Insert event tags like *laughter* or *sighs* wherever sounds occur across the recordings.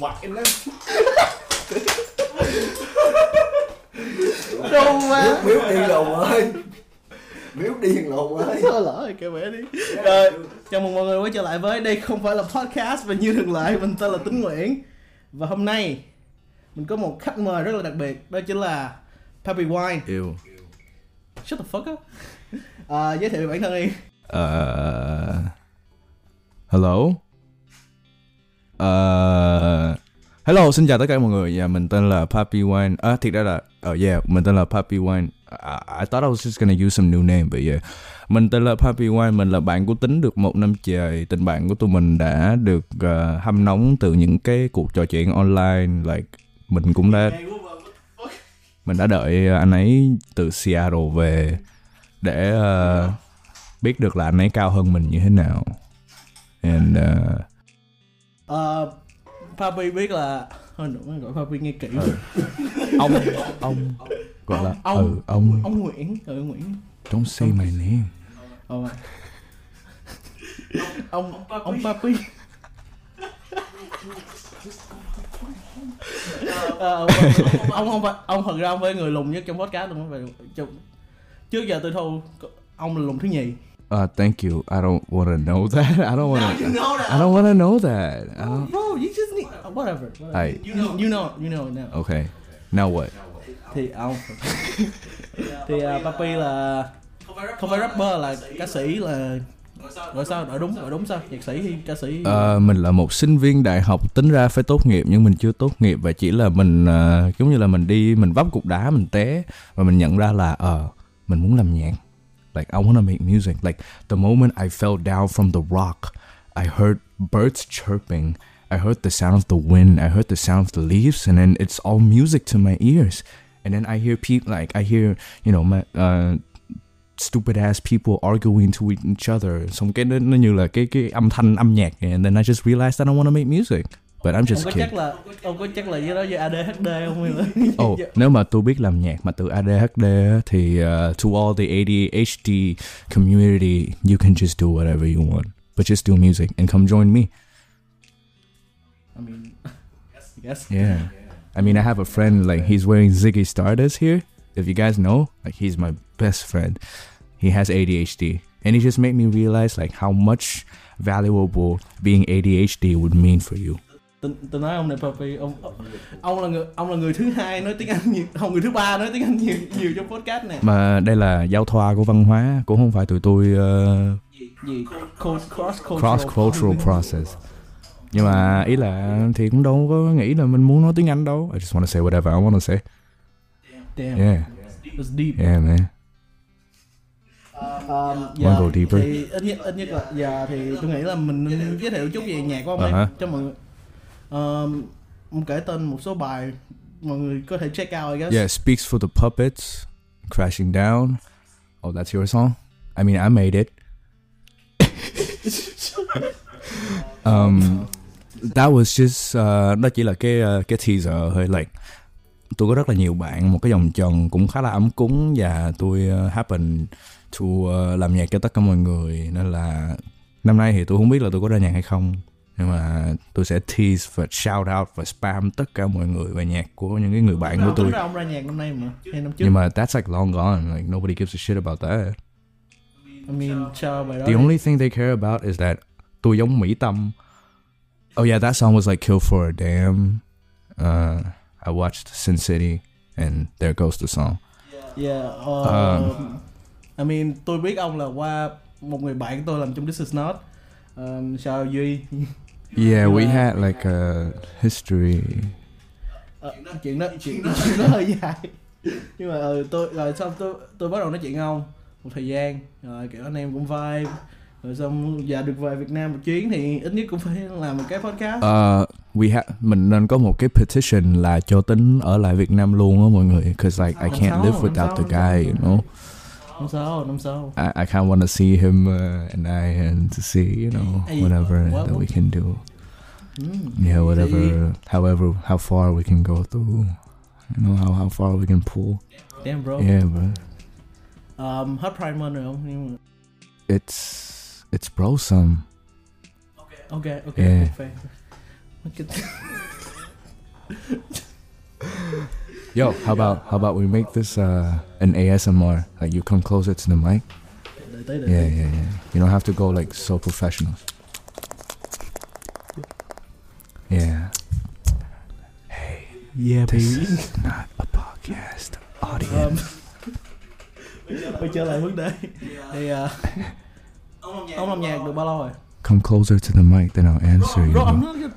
Mãi lắm. *laughs* Đâu mà miếu điên lồn ơi. Miếu điên lồn ơi. Thôi lỡ rồi kêu mẹ đi. Rồi chào mừng mọi người quay trở lại với Đây không phải là podcast Và như thường lệ mình tên là Tính Nguyễn. Và hôm nay Mình có một khách mời rất là đặc biệt Đó chính là Papi Wine. Yêu. Shut the fuck up. *laughs* À, Giới thiệu về bản thân đi. Uh, hello. Uh, hello, xin chào tất cả mọi người. Yeah, mình tên là Papi Wine. À, thiệt ra là, uh, yeah, mình tên là Papi Wine. I, I thought I was just gonna use some new name, but yeah. Mình tên là Papi Wine, mình là bạn của Tính được một năm trời. Tình bạn của tụi mình đã được uh, hâm nóng từ những cái cuộc trò chuyện online. Like, mình cũng đã mình đã đợi anh ấy từ Seattle về để uh, biết được là anh ấy cao hơn mình như thế nào and uh, Ờ, Papi biết là Thôi có gọi Papi nghe kỹ. Ông ông gọi là Ông. ừ ông. Ông Nguyễn Ừ Nguyễn. Don't say my name. Ờ. Ông Ông Papi. Ờ, ông, ông không phải ông thật ra ông phải người lùn nhất trong podcast luôn trong- trước giờ tôi thu ông là lùn thứ nhì uh, thank you. I don't want *laughs* to know that. I don't want to know I don't want to know that. I don't, bro you just need whatever, whatever. Hey. you know you know you know now. Okay. Now what? Thì ông *laughs* thì uh, Papi là không phải rapper là ca sĩ là gọi sao? Gọi đúng gọi đúng sao? Nhạc sĩ hay ca sĩ? Ờ, mình là một sinh viên đại học tính ra phải tốt nghiệp nhưng mình chưa tốt nghiệp và chỉ là mình ờ, giống như là mình đi mình vấp cục đá mình té và mình nhận ra là ờ mình muốn làm nhạc like I wanna make music like the moment I fell down from the rock I heard birds chirping I heard the sound of the wind I heard the sound of the leaves and then it's all music to my ears and then I hear people like I hear you know my uh, stupid ass people arguing to each other xong cái nó, như là cái cái âm thanh âm nhạc and then I just realized that I want to make music but I'm ông just có kidding chắc là ông có chắc là với đó với ADHD không hay là Oh, nếu mà tôi biết làm nhạc mà từ ADHD á, thì uh, to all the ADHD community, you can just do whatever you want, but just do music and come join me. I mean *laughs* yes Yeah. I mean, I have a friend like he's wearing Ziggy Stardust here. If you guys know, like he's my best friend. He has ADHD, and he just made me realize like how much valuable being ADHD would mean for you. Tôi, nói ông này Papi ông ông là người ông là người thứ hai nói tiếng Anh nhiều không người thứ ba nói tiếng Anh nhiều nhiều trong podcast này Mà đây là giao thoa của văn hóa, cũng không phải tụi tôi uh, gì cross cross cross cultural process. nhưng mà ý là thì cũng đâu có nghĩ là mình muốn nói tiếng Anh đâu. I just want to say whatever I want to say. Damn. Yeah. It's deep. Yeah man. Um, Wanna go deeper? thì ít nhất ít nhất là giờ thì tôi nghĩ là mình nên giới thiệu chút về nhạc của ông hả? cho mọi người um, ông kể tên một số bài mọi người có thể check out I guess. Yeah speaks for the puppets crashing down. Oh that's your song? I mean I made it. *laughs* Um that was just uh, đó chỉ là cái uh, cái teaser hơi like tôi có rất là nhiều bạn một cái dòng tròn cũng khá là ấm cúng và tôi uh, happen to uh, làm nhạc cho tất cả mọi người. Nên là năm nay thì tôi không biết là tôi có ra nhạc hay không nhưng mà tôi sẽ tease và shout out và spam tất cả mọi người về nhạc của những cái người bạn của tôi. Ông ra nhạc năm nay mà hay năm trước? Nhưng mà that's like long gone like nobody gives a shit about that. I mean sao bài đó the only thing they care about is that tôi giống Mỹ Tâm. Oh yeah that song was like Kill for a Damn. Uh, I watched Sin City and there goes the song. Yeah uh, Um, I mean tôi biết ông là qua một người bạn tôi làm trong This Is Not. Um, sao Duy yeah we Uh, had like a history. Ờ, chuyện đó chuyện, chuyện đó hơi dài. Nhưng mà ừ, tôi rồi xong tôi tôi bắt đầu nói chuyện ông một thời gian. Rồi kiểu anh em cũng vibe. Rồi xong giờ được về Việt Nam một chuyến thì ít nhất cũng phải làm một cái podcast. Uh, we ha mình nên có một cái petition là cho tính ở lại Việt Nam luôn á mọi người because like I can't live without the guy you know năm sau năm sau I, I kind of want to see him uh, and I and to see you know Hey, whatever what- that we can do. Mm. yeah whatever however how far we can go through. You know how how far we can pull. Damn bro. Yeah but um, rồi không nhưng it's it's brosome ok ok okay. Yeah. fair. *laughs* Yo, how about how about we make this uh, an ASMR? Like you come closer to the mic. đợi tới đợi Yeah, yeah, yeah. You don't have to go like so professional. Yeah. Hey. Yeah, This baby. is not a podcast audience. um, quay trở lại vấn đề thì à, ông làm nhạc được bao lâu rồi Come closer to the mic, then I'll answer Rồi, you.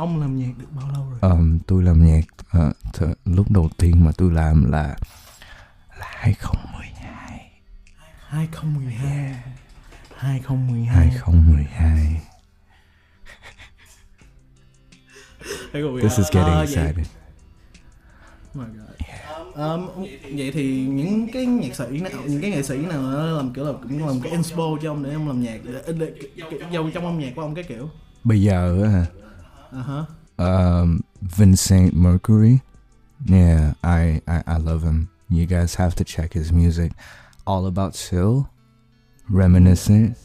Ông làm nhạc được bao lâu rồi Um, tôi làm nhạc uh, th- lúc đầu tiên mà tôi làm là là 2012. 2012 2012 2012. This is getting vậy- excited. Oh my God. Um, vậy thì những cái nhạc sĩ nào những cái nghệ sĩ nào làm kiểu là cũng làm cái inspo cho ông để ông làm nhạc để, để, dầu trong âm nhạc của ông cái kiểu Bây giờ hả? Hả um, Vincent Mercury. Yeah, I, I I love him. You guys have to check his music. All about chill, reminiscent,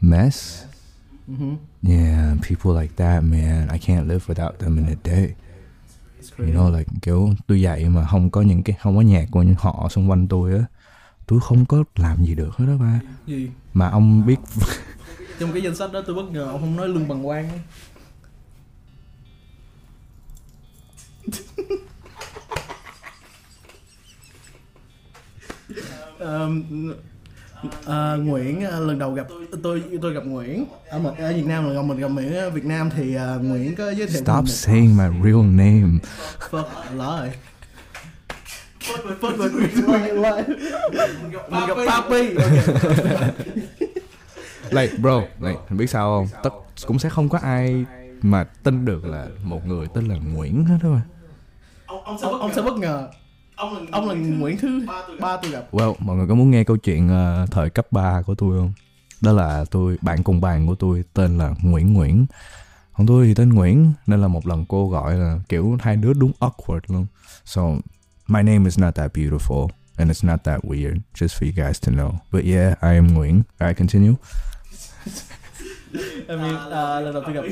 mess. uh-huh. Yeah, people like that, man. I can't live without them in a day. You know, like kiểu tôi dạy mà không có những cái không có nhạc của những họ xung quanh tôi á, tôi không có làm gì được hết đó ba. gì Mà ông biết trong cái danh sách đó tôi bất ngờ ông không nói lương bằng quang *laughs* um, à, Nguyễn à, lần đầu gặp tôi tôi gặp Nguyễn ở, mình- ở Việt Nam lần đầu mình gặp Nguyễn ở Việt Nam thì à, Nguyễn có giới thiệu stop mình saying my real name. Fuck, rồi. Fuck, fuck, fuck, Mình gặp Papi. *laughs* Like bro like biết sao không? Tất cũng sẽ không có ai mà tin được là một người tên là Nguyễn hết đó mà ông, ông sẽ bất ngờ. ông là Nguyễn thứ ba tôi gặp well mọi người có muốn nghe câu chuyện ờ, thời cấp 3 của tôi không? Đó là tôi bạn cùng bàn của tôi tên là Nguyễn Nguyễn. Còn tôi thì tên Nguyễn nên là một lần cô gọi là kiểu hai đứa đúng awkward luôn. So my name is not that beautiful and it's not that weird just for you guys to know. But yeah I am Nguyễn. Alright continue. *laughs* I mean, à, lần đầu tôi gặp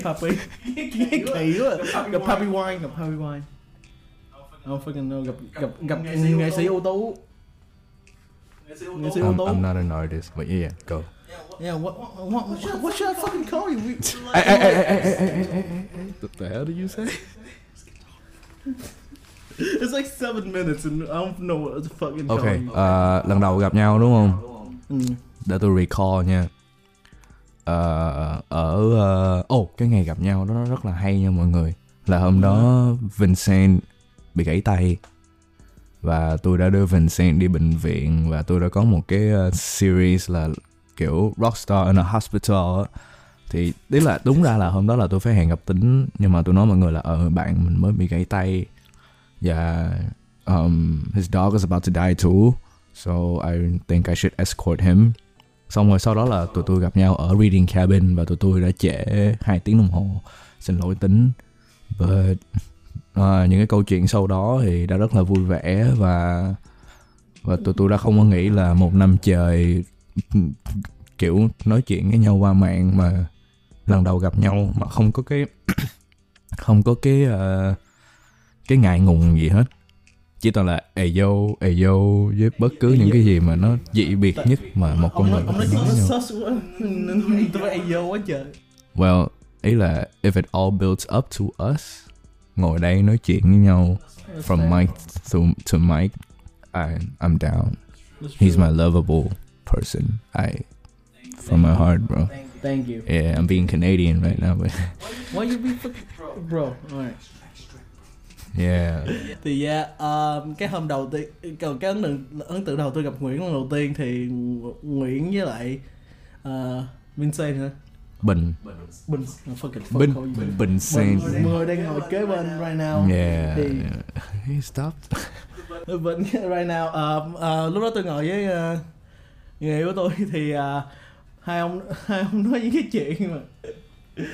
Nghe *laughs* *laughs* kỳ quá. Gặp Papi Wine, gặp Papi Wine Không phải know, gặp, gặp, gặp nghệ sĩ ưu tú Nghệ sĩ ưu I'm, tú I'm not an artist but yeah go Yeah, what, what, what, what should I fucking call you? We- *laughs* Hey, hey, hey, hey, hey, hey, hey, hey, hey, hey. What the hell did you say? *laughs* It's like seven minutes and I don't know what to fucking call Ok, you ờ, lần đầu gặp nhau đúng không? ừ. Để tôi recall nha. Ờ, ở ờ, oh, cái ngày gặp nhau đó nó rất là hay nha mọi người. Là hôm đó Vincent bị gãy tay. Và tôi đã đưa Vincent đi bệnh viện và tôi đã có một cái ờ, series là kiểu Rockstar in a Hospital á. thì đấy là đúng ra là hôm đó là tôi phải hẹn gặp tính nhưng mà tôi nói mọi người là ờ bạn mình mới bị gãy tay. Và um, his dog is about to die too so I think I should escort him. Xong rồi sau đó là tụi tôi gặp nhau ở reading cabin và tụi tôi đã trễ hai tiếng đồng hồ xin lỗi tính. But à, những cái câu chuyện sau đó thì đã rất là vui vẻ và và tụi tôi đã không có nghĩ là một năm trời kiểu nói chuyện với nhau qua mạng mà lần đầu gặp nhau mà không có cái không có cái uh, cái ngại ngùng gì hết chỉ toàn là ề vô ề vô với bất cứ những cái gì mà nó dị biệt nhất mà một con người có thể nói nhau well ý là if it all builds up to us ngồi đây nói chuyện với nhau from mic to to mic I I'm down. He's my lovable person. I from my heart bro. Thank you. Yeah I'm being Canadian right now but Why you be fucking Bro, alright yeah. Thì yeah, um, cái hôm đầu tiên còn cái ấn tượng ấn tượng đầu tôi gặp Nguyễn lần đầu tiên thì Nguyễn với lại uh, Vincent hả Bình. Bình. Bình. Bình. Bình. Bình, người đang ngồi kế bên right now. Yeah, thì he stopped Bình right now. Um, uh, lúc đó tôi ngồi với uh, người yêu của tôi *laughs* thì uh, hai ông hai ông nói những cái chuyện mà *laughs*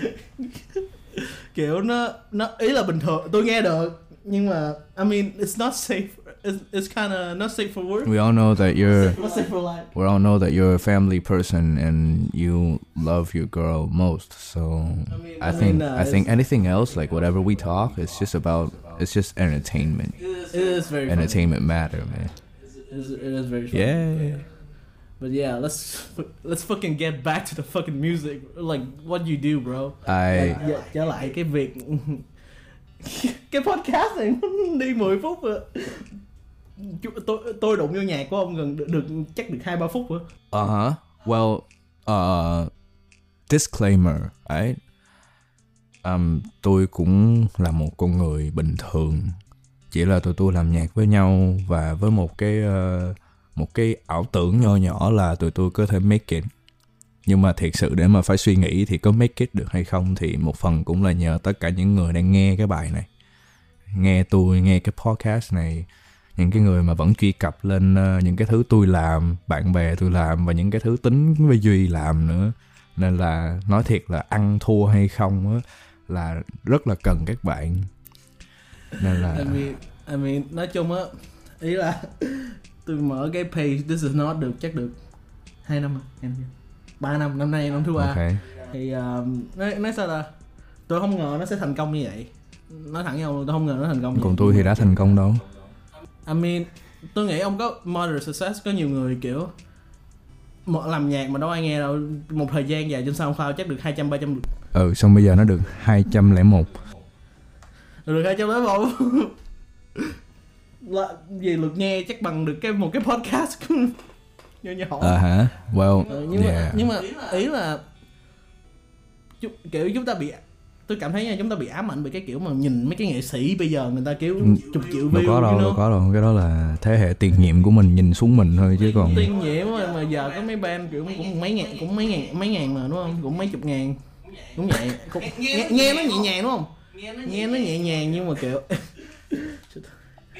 kiểu nó nó ý là bình thường. Tôi nghe được nhưng mà I mean it's not safe it's, it's kind of not safe for work. We all know that you're Not safe for life. we all know that you're a family person and you love your girl most. So I mean, I think uh, I think anything else like whatever we talk, it's just about it's just entertainment. it is very funny. Entertainment matter, man. It is, it is very funny. Yeah. But yeah, let's let's fucking get back to the fucking music. Like what you do, bro. I Like, trở lại cái việc cái podcast này đi 10 phút rồi. Tôi tôi đụng vô nhạc của ông gần được, được chắc được hai ba phút rồi. Uh huh. Well, uh, disclaimer, right? Um, tôi cũng là một con người bình thường. Chỉ là tụi tôi làm nhạc với nhau và với một cái uh, một cái ảo tưởng nho nhỏ là tụi tôi có thể make it. Nhưng mà thiệt sự để mà phải suy nghĩ thì có make it được hay không thì một phần cũng là nhờ tất cả những người đang nghe cái bài này. Nghe tôi, nghe cái podcast này những cái người mà vẫn truy cập lên ờ, những cái thứ tôi làm bạn bè tôi làm và những cái thứ tính với duy làm nữa. Nên là nói thiệt là ăn thua hay không á là rất là cần các bạn. Nên là I mean, I mean, nói chung á ý là *laughs* tôi mở cái page this is not được chắc được hai năm à em ba năm năm nay năm thứ ba. Ok. Thì um, nói nói sao là tôi không ngờ nó sẽ thành công như vậy. Nói thẳng luôn tôi không ngờ nó thành công còn vậy. tôi thì đã thành công đâu I mean tôi nghĩ ông có moderate success có nhiều người kiểu làm nhạc mà đâu ai nghe đâu. Một thời gian dài trên SoundCloud chắc được 200 300 lượt. Ừ xong bây giờ nó được 201 được 200 lấy một. *laughs* Là gì lượt nghe chắc bằng được cái một cái podcast *laughs* nhỏ nhỏ. Ờ hả? Well Ờ, nhưng mà yeah. nhưng mà ý là chúng, kiểu chúng ta bị tôi cảm thấy nha chúng ta bị ám ảnh bởi cái kiểu mà nhìn mấy cái nghệ sĩ bây giờ người ta kiểu Ừ, chục triệu view có đâu đâu có đâu. Cái đó là thế hệ tiền nhiệm của mình nhìn xuống mình thôi chứ còn tiên nhiễm mà, mà giờ có mấy band kiểu cũng mấy ngàn cũng mấy ngàn mấy ngàn mà đúng không? Cũng mấy chục ngàn. Cũng vậy. Cũng, nghe, nghe nó nhẹ nhàng đúng không? nghe nó nhẹ nhàng nhưng mà kiểu *laughs*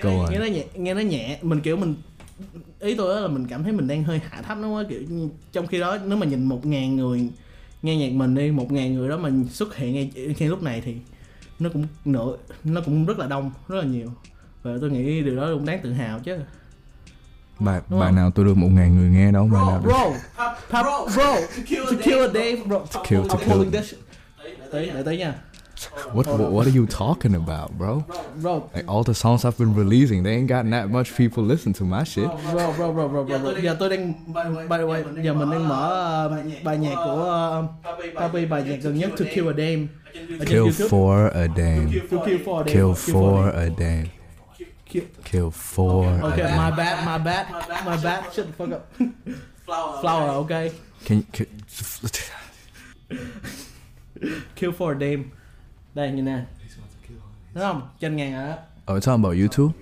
câu nghe nó nhẹ nghe nó nhẹ. Mình kiểu mình ý tôi đó là mình cảm thấy mình đang hơi hạ thấp nó quá kiểu trong khi đó nếu mà nhìn một ngàn người nghe nhạc mình đi một ngàn người đó mà xuất hiện ngay ngay lúc này thì nó cũng nửa nó cũng rất là đông rất là nhiều và tôi nghĩ điều đó cũng đáng tự hào chứ bài Đúng bài không? nào tôi được một ngàn người nghe đâu bài nào được bro pop bro to kill a day bro to kill- to kill. tới để tới nha what, what what are you talking about bro? Bro. Like all the songs I've been releasing, they ain't got that much people listen to my shit. bro bro bro bro bro, bro. giờ tôi đang by the way giờ mình đang mở uh, bài nhạc của uh, Papi bài nhạc gần nhất to kill a dame. Kill for a dame. kill for a dame. Kill for for a dame. Kill- Kill for a okay my bad my bad my bad. Shut the fuck up. Flower *laughs* okay. Can, can *laughs* *laughs* kill for a dame đây như nè. Đúng không? Trên ngàn đó Oh, we're talking about YouTube?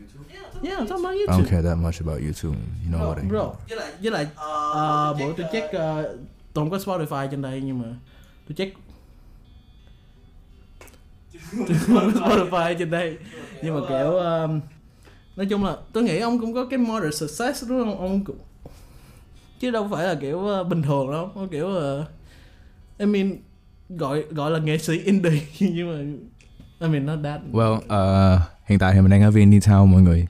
yeah I'm talking about I YouTube. Don't care that much about YouTube. You know what I mean? bro với lại với lại bữa tôi check uh, tôi không có Spotify trên đây nhưng mà tôi check. Tôi không có Spotify trên đây. Nhưng mà kiểu um, nói chung là tôi nghĩ ông cũng có cái moderate success đúng không? Ông cũng chứ đâu phải là kiểu ờ, bình thường đâu. Ông kiểu uh, I mean gọi gọi là nghệ sĩ indie *laughs* nhưng mà I mean not that Well, uh, hiện tại thì mình đang ở VN Town mọi người.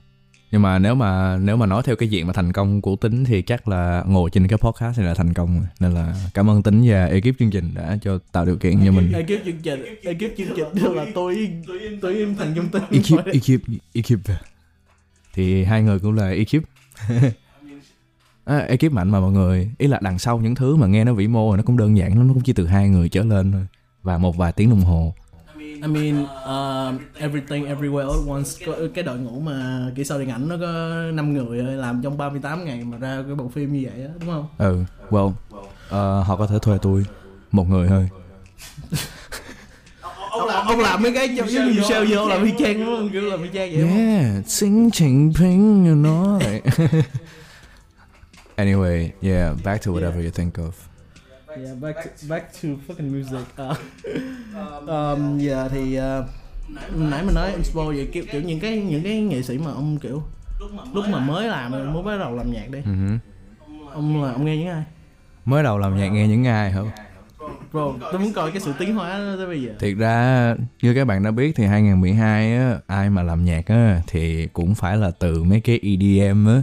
Nhưng mà nếu mà nếu mà nói theo cái diện mà thành công của tính thì chắc là ngồi trên cái podcast này là thành công. Nên là cảm ơn tính và ekip chương trình đã cho tạo điều kiện cho mình. ekip chương trình ekip chương trình là tôi tôi thành trung tâm ekip ekip ekip thì hai người cũng là ekip *laughs* à, ekip mạnh mà mọi người ý là đằng sau những thứ mà nghe nó vĩ mô nó cũng đơn giản lắm nó cũng chỉ từ hai người trở lên thôi và một vài tiếng đồng hồ I mean uh, everything everywhere at once có cái đội ngũ mà kỹ sao điện ảnh nó có 5 người làm trong 38 ngày mà ra cái bộ phim như vậy á đúng không? ừ well ờ, họ có thể thuê tôi một người thôi *laughs* Ông, ông làm mấy cái giống như sao vô làm y chang đúng không? Kiểu làm y chang vậy yeah Xing Jinping you know like. Anyway yeah back to whatever you think of. Yeah, back to, back to fucking music. *laughs* Uh, um, giờ thì uh, nãy mình nói expo vậy kiểu, kiểu những cái những cái nghệ sĩ mà ông kiểu lúc mà mới làm mới bắt đầu làm nhạc đi. Ừ hứ. ông là ông nghe những ai? Mới đầu làm nhạc nghe những ai hả? Bro tôi muốn coi cái sự tiến hóa đó tới bây giờ. Thiệt ra như các bạn đã biết thì 2012 á ai mà làm nhạc á thì cũng phải là từ mấy cái EDM á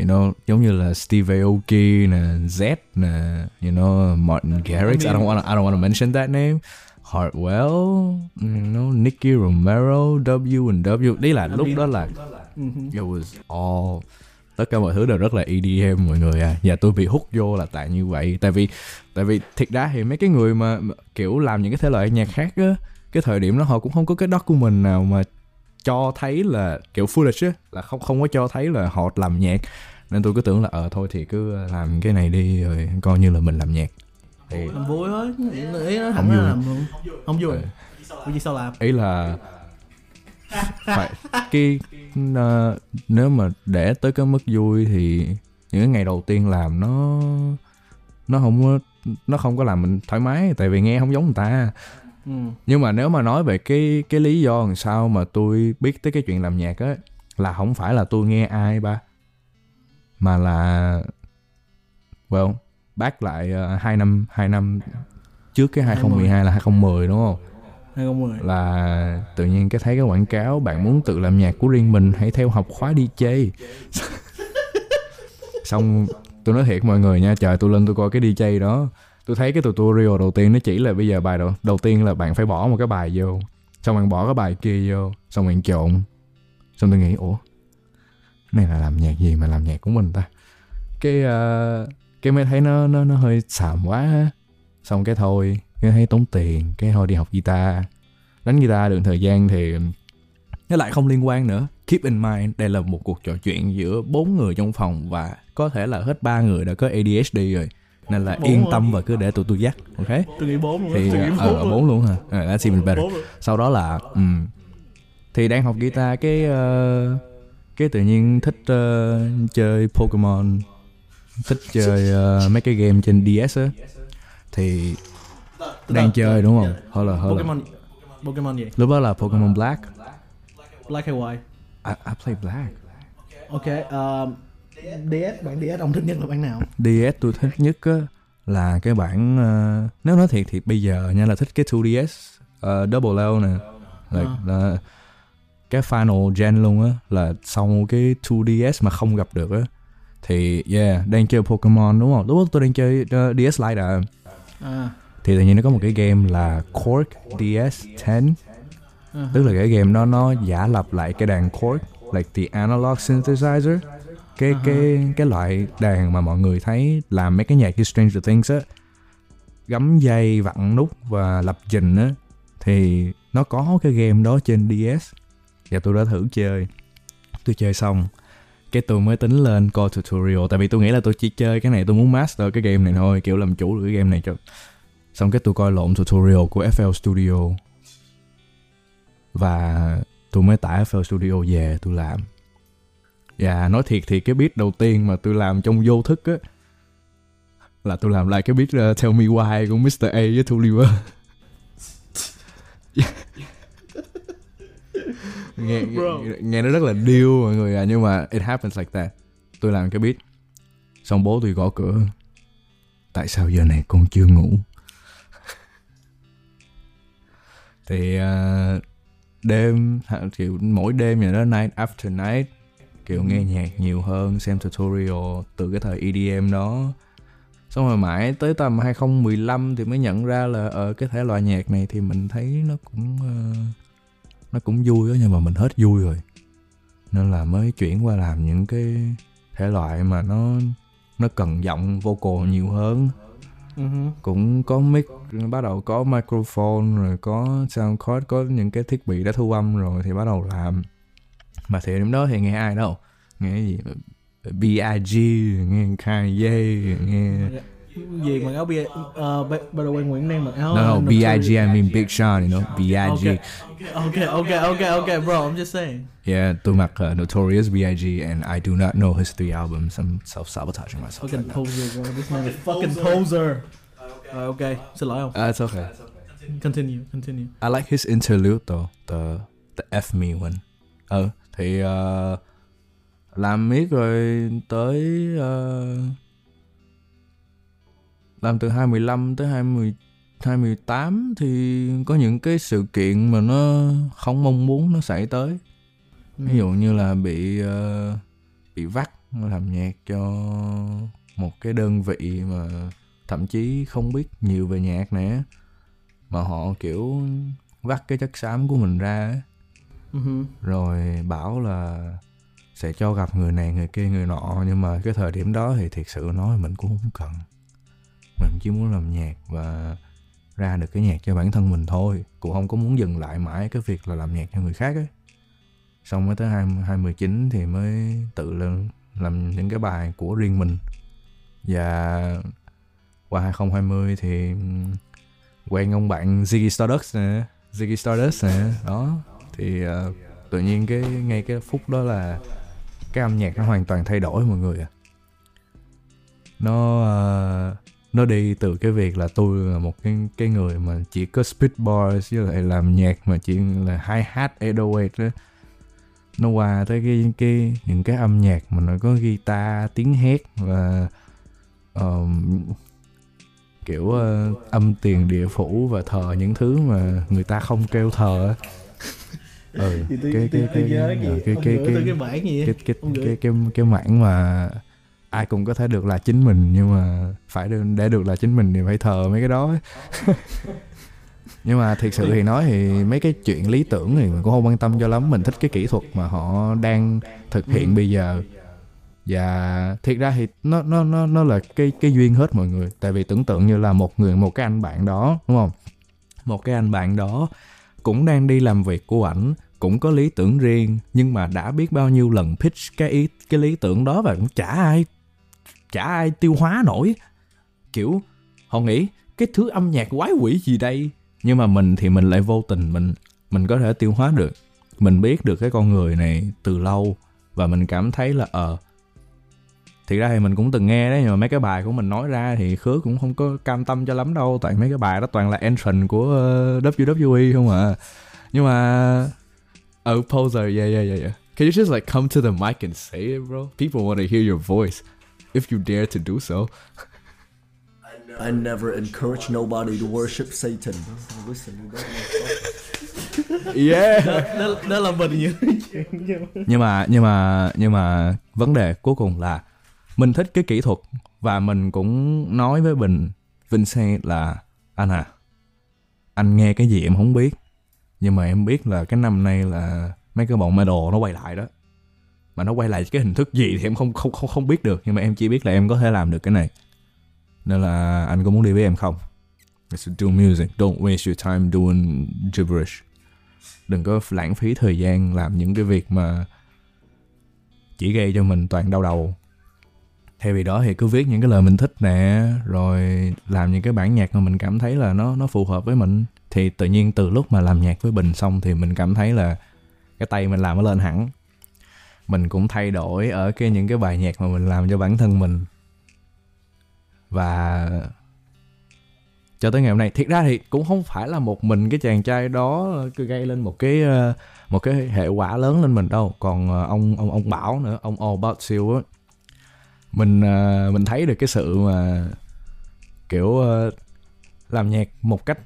you know giống như là Steve Aoki nè Z nè you know Martin Garrix. I don't want I don't want to mention that name. Hartwell you know Nicky Romero W and W. Đấy là lúc đó là hứ. it was all tất cả mọi thứ đều rất là EDM mọi người à. Và tôi bị hút vô là tại như vậy. Tại vì tại vì thiệt ra thì mấy cái người mà mà kiểu làm những cái thể loại nhạc khác á cái thời điểm đó họ cũng không có cái document nào mà cho thấy là kiểu footage á là không không có cho thấy là họ làm nhạc. Nên tôi cứ tưởng là ờ thôi thì cứ làm cái này đi rồi coi như là mình làm nhạc. Thì làm vui thôi. Ý nó Không vui. làm luôn. Không vui. Ừ. Vì sao làm? Ý là phải cái ờ, nếu mà để tới cái mức vui thì những cái ngày đầu tiên làm nó nó không có nó không có làm mình thoải mái. Tại vì nghe không giống người ta ừ. nhưng mà nếu mà nói về cái cái lý do làm sao mà tôi biết tới cái chuyện làm nhạc á là không phải là tôi nghe ai ba mà là well back lại ờ, hai năm hai năm trước cái 2012 là 2010 đúng không? 2010 là tự nhiên cái thấy cái quảng cáo bạn muốn tự làm nhạc của riêng mình hãy theo học khóa DJ *laughs* xong tôi nói thiệt mọi người nha trời tôi lên tôi coi cái DJ đó tôi thấy cái tutorial đầu tiên nó chỉ là bây giờ bài đầu đầu tiên là bạn phải bỏ một cái bài vô. Xong bạn bỏ cái bài kia vô xong bạn trộn. Xong tôi nghĩ ủa này là làm nhạc gì mà làm nhạc của mình ta? Cái uh, cái mới thấy nó nó nó hơi xàm quá ha. xong cái thôi cái thấy tốn tiền cái thôi đi học guitar. Đánh guitar được thời gian thì nó lại không liên quan nữa. Keep in mind đây là một cuộc trò chuyện giữa bốn người trong phòng và có thể là hết ba người đã có ADHD rồi nên là Bốn yên rồi. tâm và cứ để tụi tôi dắt ok? Tôi nghĩ bốn luôn thì ờ bốn luôn hả? Uh, that's even better. Sau đó là ừm, thì đang học guitar cái ờ, cái tự nhiên thích ờ, chơi Pokemon thích chơi ờ, mấy cái game trên DS á. Thì đang chơi đúng không? Hoặc là, là Pokemon Pokemon gì? Lúc đó là Pokemon Black. Black hay White? I, I play Black. ok um, DS bản DS ông thích nhất là bản nào? DS tôi thích nhất á là cái bản ờ, nếu nói thiệt thì bây giờ nha là thích cái 2DS ờ, Double L nè. Là, À. là cái final gen luôn á là sau cái 2DS mà không gặp được á. Thì yeah đang chơi Pokemon đúng không? Lúc đó tôi đang chơi ờ, DS Lite à. À. Thì tự nhiên nó có một cái game là Cork DS10 à. tức là cái game đó nó giả lập lại cái đàn Cork like the analog synthesizer cái À-ha. cái cái loại đàn mà mọi người thấy làm mấy cái nhạc như Stranger Things á gắm dây vặn nút và lập trình á thì nó có cái game đó trên DS và tôi đã thử chơi. Tôi chơi xong cái tôi mới tính lên coi tutorial. Tại vì tôi nghĩ là tôi chỉ chơi cái này tôi muốn master cái game này thôi kiểu làm chủ được cái game này cho. Xong cái tôi coi lộn tutorial của FL Studio. Và tôi mới tải FL Studio về tôi làm và nói thiệt thì cái beat đầu tiên mà tôi làm trong vô thức á là tôi làm lại cái beat uh, Tell Me Why của Mr. A với Thu Liver *laughs* nghe, Bro. nghe nghe nó rất là điêu mọi người à nhưng mà it happens like that tôi làm cái beat xong bố tôi gõ cửa tại sao giờ này con chưa ngủ thì ờ, đêm kiểu mỗi đêm vậy đó night after night kiểu nghe nhạc nhiều hơn xem tutorial từ cái thời EDM đó. Xong rồi mãi tới tầm 2015 thì mới nhận ra là ở cái thể loại nhạc này thì mình thấy nó cũng ờ, nó cũng vui đó nhưng mà mình hết vui rồi. Nên là mới chuyển qua làm những cái thể loại mà nó nó cần giọng vocal nhiều hơn. Ừ hứ. cũng có mic bắt đầu có microphone rồi có sound card có những cái thiết bị đã thu âm rồi thì bắt đầu làm mà thời điểm đó thì nghe ai đâu. Nghe gì? B.I.G nghe Kanye nghe gì mặc áo bia uh, by, by the way Nguyễn đang mặc áo no no uh, B.I.G I mean Big Sean you know B.I.G okay okay okay okay bro I'm just saying. Yeah tôi mặc uh, Notorious B.I.G and I do not know his three albums. I'm self-sabotaging myself fucking right now. poser bro this man is fucking poser. Rồi, ok xin lỗi không Uh, it's okay. Continue continue. I like his interlude though, the the F me one. Ờ thì uh, làm miết rồi tới uh, làm từ 2015 tới 20 2018 thì có những cái sự kiện mà nó không mong muốn nó xảy tới Ừ. ví dụ như là bị ờ, bị vắt làm nhạc cho một cái đơn vị mà thậm chí không biết nhiều về nhạc nữa mà họ kiểu vắt cái chất xám của mình ra á, uh-huh. rồi bảo là sẽ cho gặp người này người kia người nọ nhưng mà cái thời điểm đó thì thiệt sự nói mình cũng không cần. Mình chỉ muốn làm nhạc và ra được cái nhạc cho bản thân mình thôi. Cũng không có muốn dừng lại mãi cái việc là làm nhạc cho người khác ấy. Xong mới tới hai hai mười chín thì mới tự làm, làm những cái bài của riêng mình. Và qua 2020 thì quen ông bạn Ziggy Stardust nè Ziggy Stardust nè đó thì uh, tự nhiên cái ngay cái phút đó là cái âm nhạc nó hoàn toàn thay đổi mọi người à nó uh, nó đi từ cái việc là tôi là một cái cái người mà chỉ có speed boys với lại làm nhạc mà chỉ là hai hat 808 đó nó qua tới cái cái những cái âm nhạc mà nó có guitar tiếng hét và um, kiểu uh, âm tiền địa phủ và thờ những thứ mà người ta không kêu thờ. *laughs* ừ *laughs* Thì tôi, cái tôi, cái tôi cái nhớ cái cái cái cái bản gì? cái cái cái cái cái mảng mà ai cũng có thể được là chính mình nhưng mà phải được, để được là chính mình thì phải thờ mấy cái đó *laughs* nhưng mà thiệt sự thì nói thì mấy cái chuyện lý tưởng thì mình cũng không quan tâm cho lắm. Mình thích cái kỹ thuật mà họ đang thực hiện bây giờ. Và thiệt ra thì nó nó nó nó là cái cái duyên hết mọi người. Tại vì tưởng tượng như là một người một cái anh bạn đó đúng không? Một cái anh bạn đó cũng đang đi làm việc của ảnh, cũng có lý tưởng riêng, nhưng mà đã biết bao nhiêu lần pitch cái ý, cái lý tưởng đó và cũng chả ai chả ai tiêu hóa nổi. Kiểu, họ nghĩ cái thứ âm nhạc quái quỷ gì đây? Nhưng mà mình thì mình lại vô tình mình mình có thể tiêu hóa được. Mình biết được cái con người này từ lâu và mình cảm thấy là ờ thiệt ra thì mình cũng từng nghe đấy nhưng mà mấy cái bài của mình nói ra thì khứa cũng không có cam tâm cho lắm đâu tại mấy cái bài đó toàn là entrance của ờ, WWE không à nhưng mà Oh, poser, yeah, yeah, yeah, yeah. Can you just like come to the mic and say it, bro? People want to hear your voice, if you dare to do so. I never encourage nobody to worship Satan. Yeah. đó, đó là mình những chuyện như- nhưng mà nhưng mà nhưng mà vấn đề cuối cùng là mình thích cái kỹ thuật và mình cũng nói với Bình, Vincent là, anh à anh nghe cái gì em không biết. Nhưng mà em biết là cái năm nay là mấy cái bọn medal nó quay lại đó. Mà nó quay lại cái hình thức gì thì em không không không không biết được. Nhưng mà em chỉ biết là em có thể làm được cái này. Nên là anh có muốn đi với em không? Let's do music. Don't waste your time doing gibberish. Đừng có lãng phí thời gian làm những cái việc mà chỉ gây cho mình toàn đau đầu thay vì đó thì cứ viết những cái lời mình thích nè, rồi làm những cái bản nhạc mà mình cảm thấy là nó nó phù hợp với mình. Thì tự nhiên từ lúc mà làm nhạc với bình xong thì mình cảm thấy là cái tay mình làm nó lên hẳn. Mình cũng thay đổi ở cái những cái bài nhạc mà mình làm cho bản thân mình. Và cho tới ngày hôm nay, thiệt ra thì cũng không phải là một mình cái chàng trai đó cứ gây lên một cái ờ, một cái hệ quả lớn lên mình đâu. Còn ờ, ông ông ông bảo nữa, ông All About Siêu á mình ờ, mình thấy được cái sự mà kiểu ờ, làm nhạc một cách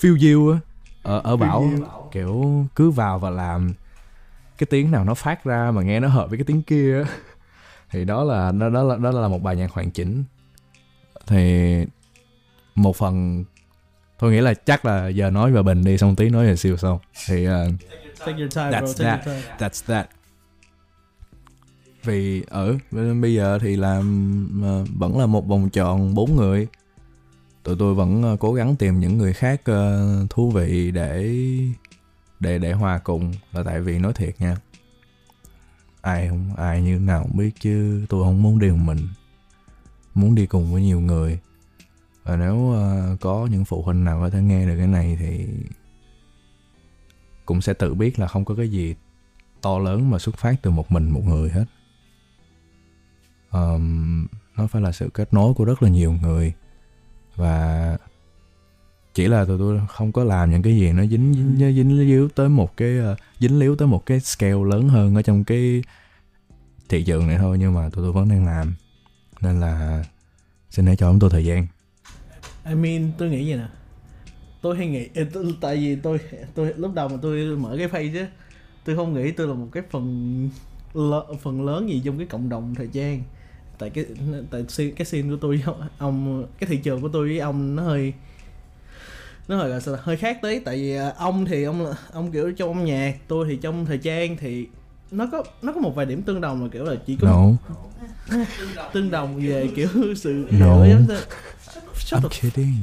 phiêu diêu á ở ở bảo. kiểu cứ vào và làm cái tiếng nào nó phát ra mà nghe nó hợp với cái tiếng kia *laughs* thì đó là đó, đó là đó là một bài nhạc hoàn chỉnh. Thì một phần tôi nghĩ là chắc là giờ nói về bình đi xong tí nói về siêu sau. Thì uh, take your time That's bro take that. your time. that's that vì ở, bây giờ thì làm ờ, vẫn là một vòng tròn bốn người. Tụi tôi vẫn ờ, cố gắng tìm những người khác ờ, thú vị để để để hòa cùng là tại vì nói thiệt nha. Ai không, ai như nào không biết chứ, tôi không muốn đi một mình, muốn đi cùng với nhiều người. Và nếu có những phụ huynh nào có thể nghe được cái này thì cũng sẽ tự biết là không có cái gì to lớn mà xuất phát từ một mình một người hết. Ờm, nó phải là sự kết nối của rất là nhiều người. Và chỉ là tụi tôi không có làm những cái gì nó dính dính dính, dính líu tới một cái ờ, dính líu tới một cái scale lớn hơn ở trong cái thị trường này thôi nhưng mà tụi tôi vẫn đang làm. Nên là xin hãy cho chúng tôi thời gian. I mean tôi nghĩ vậy nè. Tôi hay nghĩ tôi, tại vì tôi tôi lúc đầu mà tôi mở cái page chứ tôi không nghĩ tôi là một cái phần phần lớn gì trong cái cộng đồng thời trang tại cái tại cái scene của tôi với ông- ông cái thị trường của tôi với ông nó hơi nó hơi là sao hơi khác tí tại vì à, ông thì ông là- ông kiểu trong âm nhạc tôi thì trong thời trang thì nó có nó có một vài điểm tương đồng là kiểu là chỉ có no tương đồng về kiểu sự No. giống I'm kidding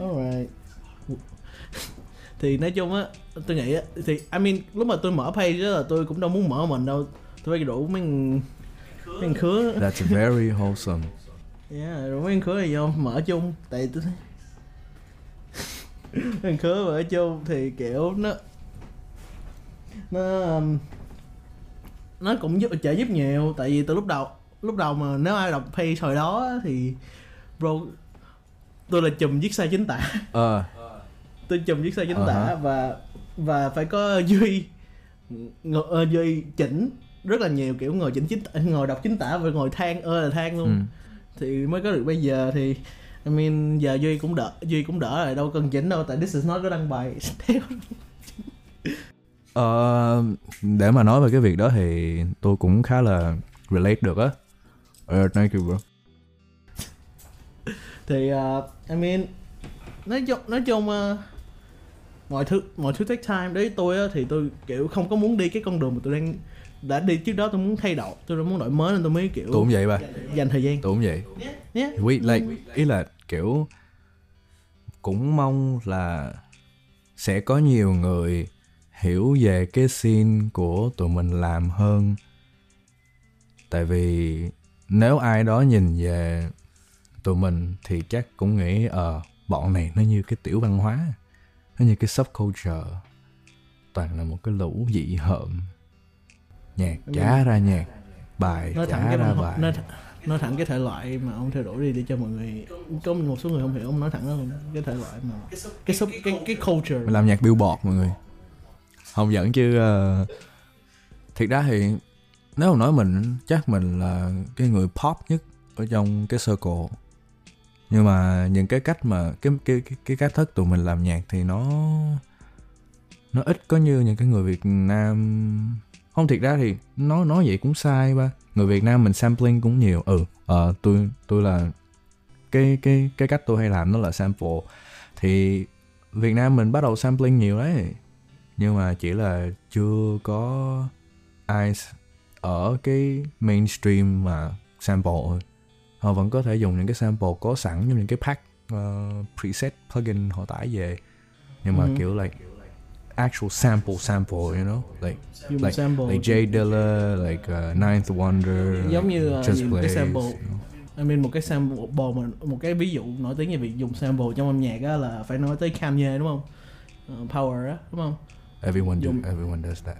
Alright. Thì nói chung á, tôi nghĩ á, thì I mean lúc mà tôi mở page đó là tôi cũng đâu muốn mở mình đâu. Tôi phải đủ mấy thằng khứa. that's very wholesome. Yeah, rồi mấy thằng khứa thì vô mở chung. Tại tôi thấy *laughs* thằng khứa mở chung thì kiểu nó nó um, nó cũng giúp trợ giúp nhiều. Tại vì từ lúc đầu lúc đầu mà nếu ai đọc page hồi đó thì bro tôi là chùm viết sai chính tả. Ờ. *laughs* Tôi chùm viết sai chính Ờ tả hả. và và phải có duy ờ, duy chỉnh rất là nhiều kiểu ngồi chỉnh chính ngồi đọc chính tả và ngồi than ơ là than luôn ừ. thì mới có được bây giờ thì I mean giờ duy cũng đỡ duy cũng đỡ rồi đâu cần chỉnh đâu tại this is not có đăng bài theo *laughs* Ờ, để mà nói về cái việc đó thì tôi cũng khá là relate được á. Ờ, thank you bro. *laughs* thì uh, I mean nói chung nói chung uh, mọi thứ mọi thứ take time đấy tôi á, thì tôi kiểu không có muốn đi cái con đường mà tôi đang đã đi trước đó tôi muốn thay đổi tôi muốn đổi mới nên tôi mới kiểu Tôi cũng vậy ba. dành thời gian Tôi cũng vậy. yeah. We like ý là kiểu cũng mong là sẽ có nhiều người hiểu về cái scene của tụi mình làm hơn. Tại vì nếu ai đó nhìn về tụi mình thì chắc cũng nghĩ ờ bọn này nó như cái tiểu văn hóa, nó như cái subculture. Toàn là một cái lũ dị hợm. Nhạc chả ra nhạc, bài nói thẳng chả cái ra bài. nói, nói thẳng cái thể loại mà ông theo đuổi đi để cho mọi người có một số người không hiểu ông nói thẳng đó luôn. Cái thể loại mà cái sub cái cái culture. Mình làm nhạc billboard mọi người. Không dẫn chứ uh, Thiệt ra thì Nếu mà nói mình Chắc mình là cái người pop nhất Ở trong cái circle. Nhưng mà những cái cách mà Cái cái cái, cái cách thức tụi mình làm nhạc Thì nó Nó ít có như những cái người Việt Nam Không thiệt ra thì Nói nói vậy cũng sai ba. Người Việt Nam mình sampling cũng nhiều. Ừ ờ, tôi tôi là cái cái cái cách tôi hay làm nó là sample. Thì Việt Nam mình bắt đầu sampling nhiều đấy. Nhưng mà chỉ là chưa có ai ở cái mainstream mà sample thôi. Họ vẫn có thể dùng những cái sample có sẵn trong những cái pack uh, preset plugin họ tải về. Nhưng mà Ừ. kiểu like actual sample sample you know? Like dùng like, sample. like Jay Dilla like uh, Ninth Wonder Giống như, like uh, Just những cái sample. you know. I mean một cái sample mà một cái ví dụ nổi tiếng về việc dùng sample trong âm nhạc á là phải nói tới Kanye đúng không? Ờ, Power á đúng không? Everyone do, Dùng- everyone does that.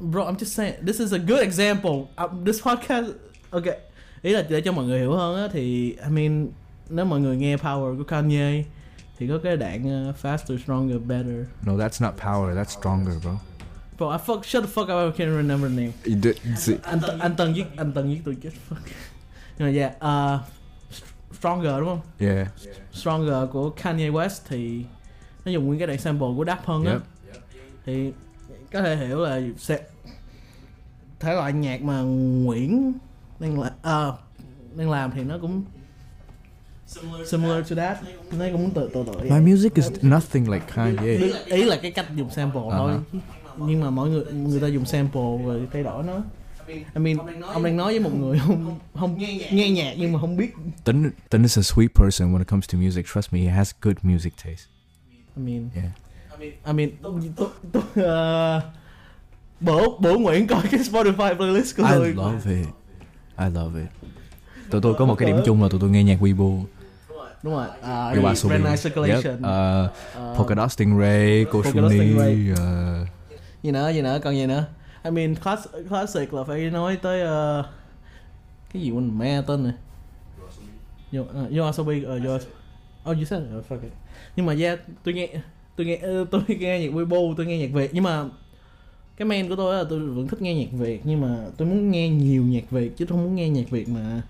Bro I'm just saying this is a good example. Um, this podcast okay ý là để cho mọi người hiểu hơn á thì I mean nếu mọi người nghe Power của Kanye thì có cái đoạn uh, faster stronger better. No that's not power that's stronger bro. Bro I fuck shut the fuck up I can't remember the name. You did- see- anh Tân- anh tân giết anh tân giết tôi chết fuck. Nhưng mà yeah uh, stronger đúng không? Yeah. Stronger của Kanye West thì nó dùng nguyên cái đoạn sample của Daft Punk á. Yep. thì có thể hiểu là sẽ thể loại nhạc mà Nguyễn đang làm à, đang làm thì nó cũng similar to that nó cũng tự tự tự My music is nothing like Kanye. ý, ý là cái cách dùng sample thôi nhưng mà mọi người người ta dùng sample rồi thay đổi nó I mean, ông đang nói với một người không không nghe nhạc nhưng mà không biết Tin Tin is a sweet person when it comes to music. Trust me, he has good music taste. I mean Yeah. I mean tôi tôi tôi uh, bổ bổ Nguyễn coi cái Spotify playlist của I tôi love it. I love it. Tụi tôi có một cái điểm chung là tụi tôi nghe nhạc Weibo. Đúng rồi uh, Yoasobi. Red Night Yep. Circulation Uh, Polka Dot Stingray, Polka Dot Koshuni. Stingray. Uh, gì nữa gì nữa còn gì nữa I mean class, classic là phải nói tới uh, cái gì quên mẹ tên này Yo, uh, Yoasobi uh, Yo, oh you said oh, fuck it. nhưng mà yeah tôi nghe tôi nghe ờ, tôi nghe nhạc Weibo tôi nghe nhạc Việt nhưng mà cái main của tôi là tôi vẫn thích nghe nhạc Việt nhưng mà tôi muốn nghe nhiều nhạc Việt chứ tôi không muốn nghe nhạc Việt mà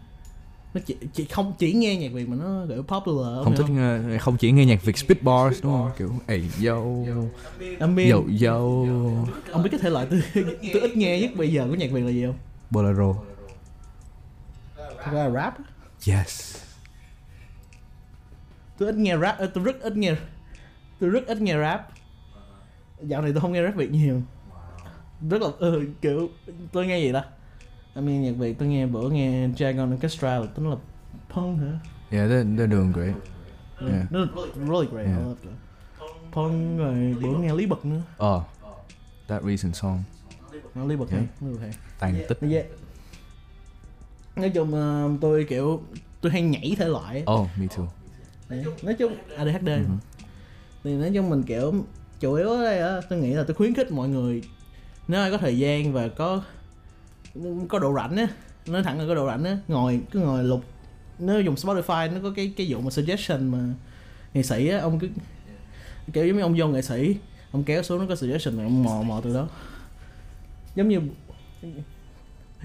nó chỉ, chỉ không chỉ nghe nhạc việt mà nó kiểu popular không thích nghe- không chỉ nghe nhạc Việt speed bars đúng không? Kiểu ey yo I mean, yo yo ông biết cái thể loại tôi tôi ít nghe nhất bây giờ của nhạc việt là gì không? Bolero. Thật ra là rap yes. Tôi ít nghe rap ờ, tôi rất ít nghe tôi rất ít nghe rap. Dạo này tôi không nghe rap việt nhiều. Rất là ừ, kiểu tôi nghe gì ta I mean, nhạc việt tôi nghe bữa nghe Dragon Orchestra là tính là punk hả yeah they're, they're doing great Yeah. nó really great Yeah. I loved it. punk rồi bữa nghe lý bật nữa oh that recent song nó lý bật Yeah. hay lý bật hay tàn tích yeah. nói chung ờ, tôi kiểu tôi hay nhảy thể loại oh me too Đấy. nói chung ADHD Ừ. thì nói chung mình kiểu chủ yếu ở đây á tôi nghĩ là tôi khuyến khích mọi người nếu ai có thời gian và có có độ rảnh á nói thẳng là có độ rảnh á ngồi cứ ngồi lục. Nếu dùng Spotify nó có cái cái vụ mà suggestion mà nghệ sĩ á ông cứ kiểu giống như ông vô nghệ sĩ ông kéo xuống nó có suggestion rồi ông mò mò từ đó. Giống như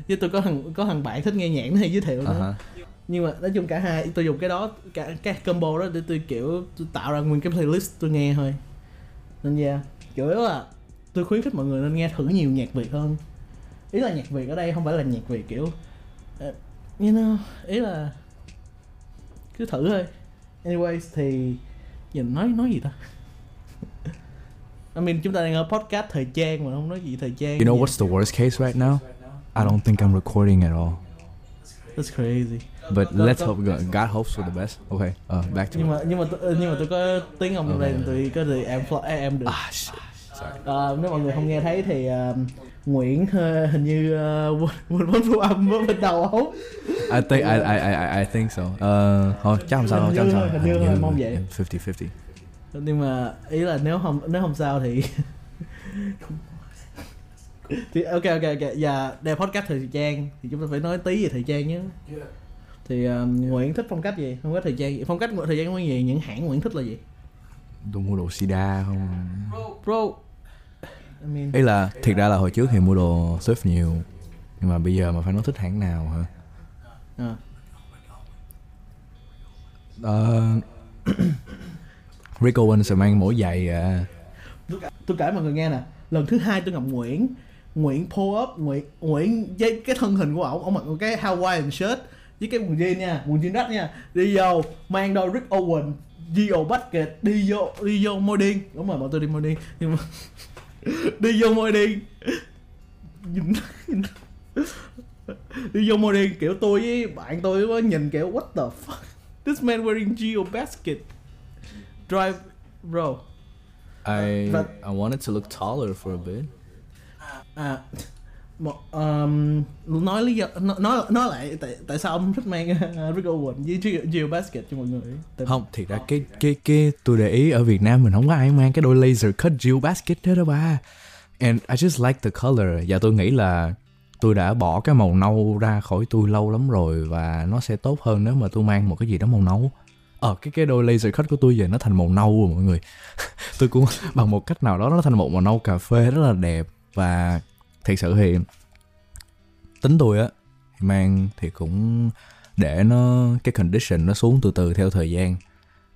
với tôi có thằng có thằng bạn thích nghe nhạc nó hay giới thiệu nữa. -huh. nhưng mà nói chung cả hai tôi dùng cái đó cả cái combo đó để tôi kiểu tôi tạo ra nguyên cái playlist tôi nghe thôi. Nên yeah yếu là tôi khuyến khích mọi người nên nghe thử nhiều nhạc việt hơn ý là nhạc việt ở đây không phải là nhạc việt kiểu uh, you know ý là cứ thử thôi. Anyways thì giờ nói nói gì ta? I mean chúng ta đang ở podcast thời trang mà không nói gì thời trang you know what's the worst case right now? I don't think I'm recording at all. That's crazy. But let's hope God, God hopes for the best. Okay uh, back to nhưng mà nhưng mà tôi- nhưng mà tôi có tiếng ông Okay. tôi có thể em em được. Ah shit. Ờ, nếu mọi người không nghe thấy thì ờ, Nguyễn ờ, hình như uh, quên quên bấm thu âm ở bên đầu ống I think I I I I think so. Uh, thôi chắc không sao đâu, chắc không sao. Hình như- như mong vậy. 50-50. nhưng mà ý là nếu không nếu không sao thì thì ok ok ok và đây là podcast thời trang thì chúng ta phải nói tí về thời trang nhé thì ờ, Nguyễn thích phong cách gì phong cách thời trang gì phong cách của thời trang của gì những hãng Nguyễn thích là gì Tôi mua đồ Sida không? bro mean Ý là thiệt ra là hồi trước thì mua đồ thrift nhiều. Nhưng mà bây giờ mà phải nói thích hãng nào hả? à, Ờ, *coughs* Rick Owens sẽ mang mỗi giày à. tôi kể mọi người nghe nè lần thứ hai tôi gặp Nguyễn Nguyễn pull up Nguyễn Nguyễn với cái thân hình của ổng ông mặc một cái Hawaiian shirt với cái quần jean nha quần jean rách nha đi vô mang đôi Rick Owen Gio Bucket đi vô đi vô môi điên đúng rồi bọn tôi đi môi điên nhưng mà *laughs* đi vô môi điên Nhìn- nhìn- đi vô môi điên kiểu tôi với bạn tôi có nhìn kiểu what the fuck? This man wearing Gio Basket. Drive bro. I But- I wanted to look taller for a bit. à một um, nói lý do nói nói, lại tại tại sao ông thích mang uh, Rick Owen với Gio Basket cho mọi người Tại- Không, thiệt ra cái cái cái tôi để ý ở Việt Nam mình không có ai mang cái đôi laser cut Jill basket đó đâu ba. And I just like the color và tôi nghĩ là tôi đã bỏ cái màu nâu ra khỏi tôi lâu lắm rồi và nó sẽ tốt hơn nếu mà tôi mang một cái gì đó màu nâu. Ờ cái cái đôi laser cut của tôi giờ nó thành màu nâu rồi mọi người. *laughs* tôi cũng bằng một cách nào đó nó thành một màu nâu cà phê rất là đẹp và thiệt sự thì tính tôi á, thì mang thì cũng để nó, cái condition nó xuống từ từ theo thời gian.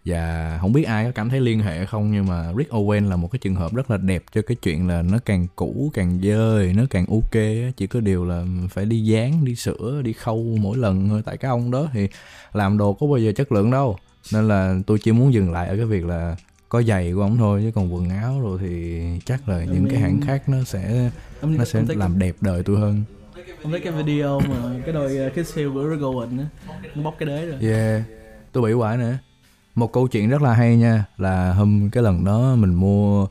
Và không biết ai có cảm thấy liên hệ không, nhưng mà Rick Owen là một cái trường hợp rất là đẹp cho cái chuyện là nó càng cũ, càng dơ nó càng ok chỉ có điều là phải đi dán, đi sửa, đi khâu mỗi lần thôi. Tại cái ông đó thì làm đồ có bao giờ chất lượng đâu. Nên là tôi chỉ muốn dừng lại ở cái việc là có giày của ông thôi chứ còn quần áo rồi thì chắc là những cái hãng khác nó sẽ nó sẽ làm đẹp đời tôi hơn ông thấy cái video mà cái đôi uh, Kiss Hill của Owen á nó bóc cái đế rồi Yeah, tôi bị quả nữa. Một câu chuyện rất là hay nha là hôm cái lần đó mình mua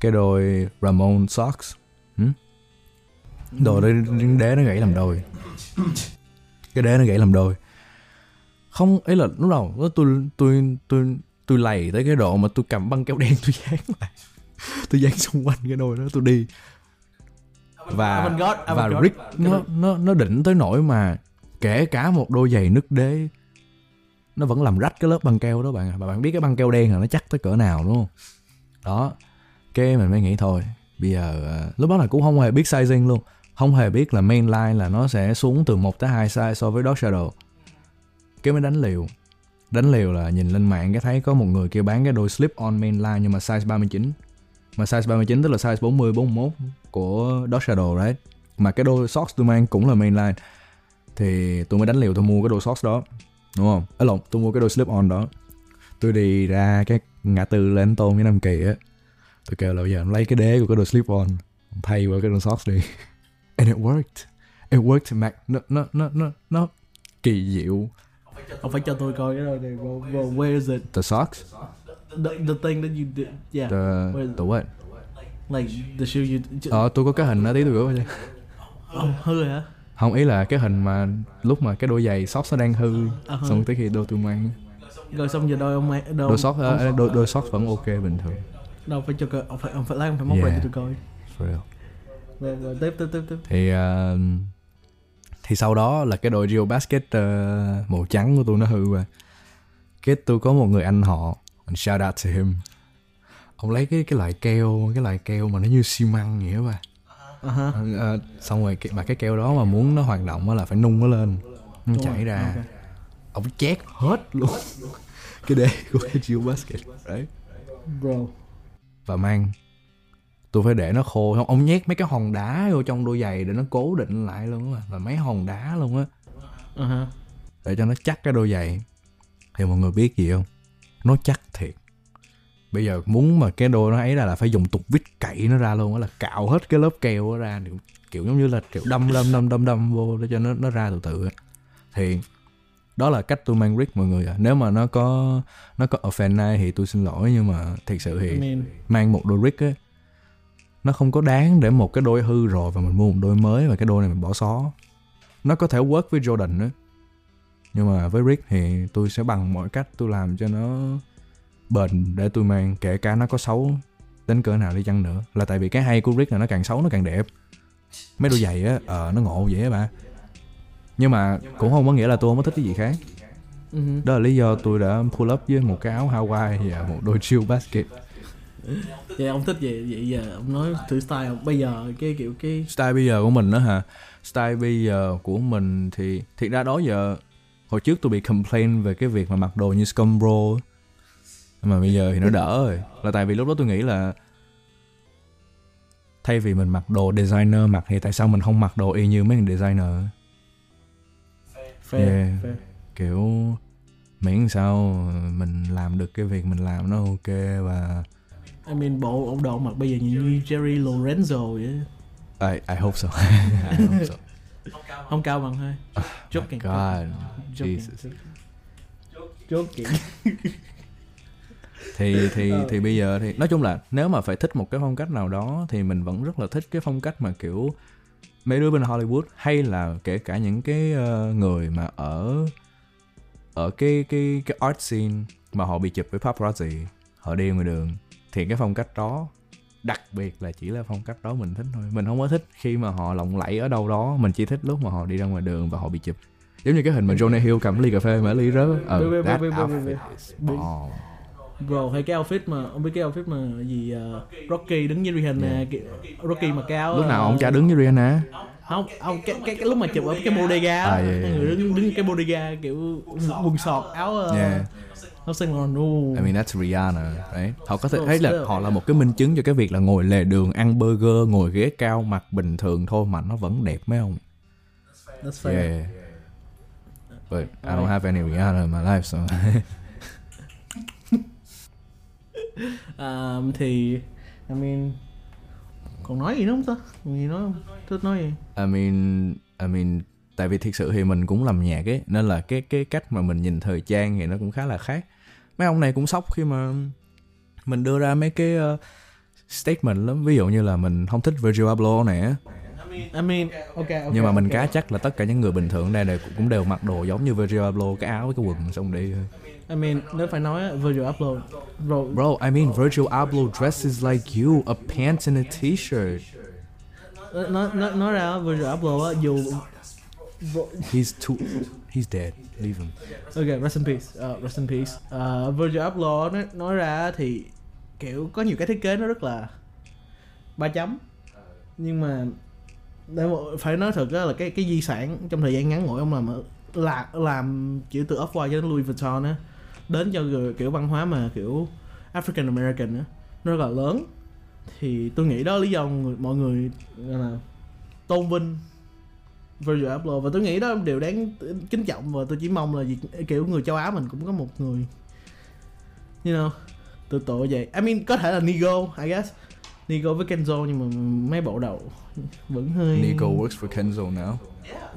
cái đôi Ramon socks. Hmm? Đồ đó đế nó gãy làm đôi. Cái đế nó gãy làm đôi. Không, ấy là lúc đầu tôi tôi tôi tôi lầy tới cái độ mà tôi cầm băng keo đen tôi dán lại. tôi dán xung quanh cái đôi đó tôi đi. Và God, và God. Rick nó nó nó đỉnh tới nỗi mà kể cả một đôi giày nứt đế nó vẫn làm rách cái lớp băng keo đó bạn ạ. Bạn biết cái băng keo đen là nó chắc tới cỡ nào đúng không? Đó. Cái mình mới nghĩ thôi, bây giờ à, lúc đó là cũng không hề biết sizing luôn. Không hề biết là main line là nó sẽ xuống từ 1 tới 2 size so với Dark Shadow. cái mới đánh liều đánh liều là nhìn lên mạng cái thấy có một người kia bán cái đôi slip on mainline nhưng mà size 39 mà size 39 tức là size 40 41 của Dodge Shadow, right? Mà cái đôi socks tôi mang cũng là mainline thì tôi mới đánh liều tôi mua cái đôi socks đó, đúng không? Ấy lộn, tôi mua cái đôi slip on đó. Tôi đi ra cái ngã tư lên tôn với nam kỳ á. Tôi kêu là bây giờ em lấy cái đế của cái đôi slip on thay qua cái đôi socks đi. *laughs* And it worked. It worked, Mac. Nó nó nó nó nó kỳ diệu ông phải cho tôi coi cái đôi này bro, bro where is it? The socks? The, the thing that you did. Yeah. The the what? Like the shoe you ờ tôi có cái hình đó tí tôi gửi cho. Ông hư hả? Không ý là cái hình mà lúc mà cái đôi giày socks nó đang hư hư. xong tới khi đôi tôi mang. Rồi xong giờ đôi ông mày đôi, đôi socks ờ, đôi đôi socks vẫn ok bình thường. Đâu phải cho ông phải ông phải lấy ông phải móc Yeah. cho tôi coi. For real. Rồi, rồi tiếp tiếp tiếp tiếp. Thì ờ, thì sau đó là cái đôi Rio Basket ờ, màu trắng của tôi nó hư rồi. Cái tôi có một người anh họ mình shout out to him. Ông lấy cái cái loại keo cái loại keo mà nó như xi măng vậy mà à ha. Ờ, xong rồi mà cái keo đó mà muốn nó hoạt động là phải nung nó lên. Nó chảy rồi, ra. ok. ông chét hết luôn. *laughs* Cái đế của cái Rio Basket đấy. Bro. Và mang tôi phải để nó khô. Không ông nhét mấy cái hòn đá vô trong đôi giày để nó cố định lại luôn á. Là mấy hòn đá luôn á. Ha để cho nó chắc cái đôi giày. Thì mọi người biết gì không? Nó chắc thiệt. Bây giờ muốn mà cái đôi nó ấy ra là phải dùng tục vít cậy nó ra luôn á là cạo hết cái lớp keo đó ra. Kiểu, kiểu giống như là kiểu đâm đâm đâm đâm đâm vô để cho nó nó ra từ từ thì đó là cách tôi mang rig mọi người à nếu mà nó có nó có offend ai thì tôi xin lỗi nhưng mà thiệt sự thì I mean. mang một đôi rig á nó không có đáng để một cái đôi hư rồi và mình mua một đôi mới và cái đôi này mình bỏ xó. Nó có thể work với Jordan nữa. Nhưng mà với rig thì tôi sẽ bằng mọi cách tôi làm cho nó bền để tôi mang kể cả nó có xấu đến cỡ nào đi chăng nữa. Là tại vì cái hay của rig là nó càng xấu nó càng đẹp. Mấy đôi giày á ờ nó ngộ vậy á bà. Nhưng mà cũng không có nghĩa là tôi không có thích cái gì khác. Ừ đó là lý do tôi đã pull up với một cái áo Hawaii và một đôi chill basket vậy ông thích vậy vậy giờ ông nói thử style ông bây giờ cái kiểu cái style bây giờ của mình đó hả? Style bây giờ của mình thì thiệt ra đó giờ hồi trước tôi bị complain về cái việc mà mặc đồ như scumbro mà bây giờ thì nó đỡ rồi. Là tại vì lúc đó tôi nghĩ là thay vì mình mặc đồ designer mặc thì tại sao mình không mặc đồ y như mấy người designer fair Yeah. fair. Kiểu miễn sao mình làm được cái việc mình làm nó ok và I mean bộ ông đồ mặc bây giờ như, như Jerry Lorenzo vậy I, I hope so. *laughs* I hope so. *laughs* Không cao bằng thôi joking God joking Jesus. Joking. Thì thì thì bây giờ thì nói chung là nếu mà phải thích một cái phong cách nào đó thì mình vẫn rất là thích cái phong cách mà kiểu mấy đứa bên Hollywood hay là kể cả những cái ờ, người mà ở ở cái cái cái art scene mà họ bị chụp với paparazzi họ đi ngoài đường thì cái phong cách đó đặc biệt là chỉ là phong cách đó mình thích thôi. Mình không có thích khi mà họ lộng lẫy ở đâu đó mình chỉ thích lúc mà họ đi ra ngoài đường và họ bị chụp. Giống như cái hình mà Jonah Hill cầm ly cà phê mà ly rớt. Ờ that outfit is bomb. bro hay cái outfit mà ông biết cái outfit mà gì ờ, Rocky đứng với Rihanna kiểu, Rocky mặc cái áo lúc nào ờ, ông cha đứng với Rihanna. không ông cái, cái, cái lúc mà chụp ở cái bodega À, à, yeah, yeah, người đứng đứng cái bodega kiểu quần sọt áo uh, Yeah. Nó xanh là no I mean that's Rihanna đấy họ có thể thấy là họ là một cái minh chứng cho cái việc là ngồi lề đường ăn burger ngồi ghế cao mặc bình thường thôi mà nó vẫn đẹp mấy ông? That's fair. Yeah. But I don't have any Rihanna in my life so. À, *laughs* thì I mean còn nói gì nữa không ta? Gì nói không? Thích nói gì? I mean I mean tại vì thiệt sự thì mình cũng làm nhạc ấy nên là cái cái cách mà mình nhìn thời trang thì nó cũng khá là khác mấy ông này cũng sốc khi mà mình đưa ra mấy cái ờ, statement lắm ví dụ như là mình không thích Virgil Abloh này á I mean ok ok nhưng mà mình ok. cá chắc là tất cả những người bình thường đây đều cũng đều mặc đồ giống như Virgil Abloh cái áo với cái quần xong đi. I mean nếu phải nói á, Virgil Abloh bro Bro, I mean Virgil Abloh dresses like you, a pants and a t-shirt. nói nói nói ra Virgil Abloh á dù bro, He's too, he's dead. Leave him. ok rest in peace uh, rest in peace uh, Virgil Abloh nói, nói ra thì kiểu có nhiều cái thiết kế nó rất là ba chấm nhưng mà để mà, phải nói thật là cái cái di sản trong thời gian ngắn ngủi ông làm là làm chữ từ Off-White cho đến Louis Vuitton á đến cho kiểu văn hóa mà kiểu African American á nó rất là lớn thì tôi nghĩ đó là lý do người, mọi người là tôn vinh Virgil Abloh và tôi nghĩ đó điều đáng kính trọng và tôi chỉ mong là việc, kiểu người châu Á mình cũng có một người you know tự tội vậy I mean có thể là Nigo I guess Nigo với Kenzo nhưng mà mấy bộ đầu vẫn hơi Nico works for Kenzo now.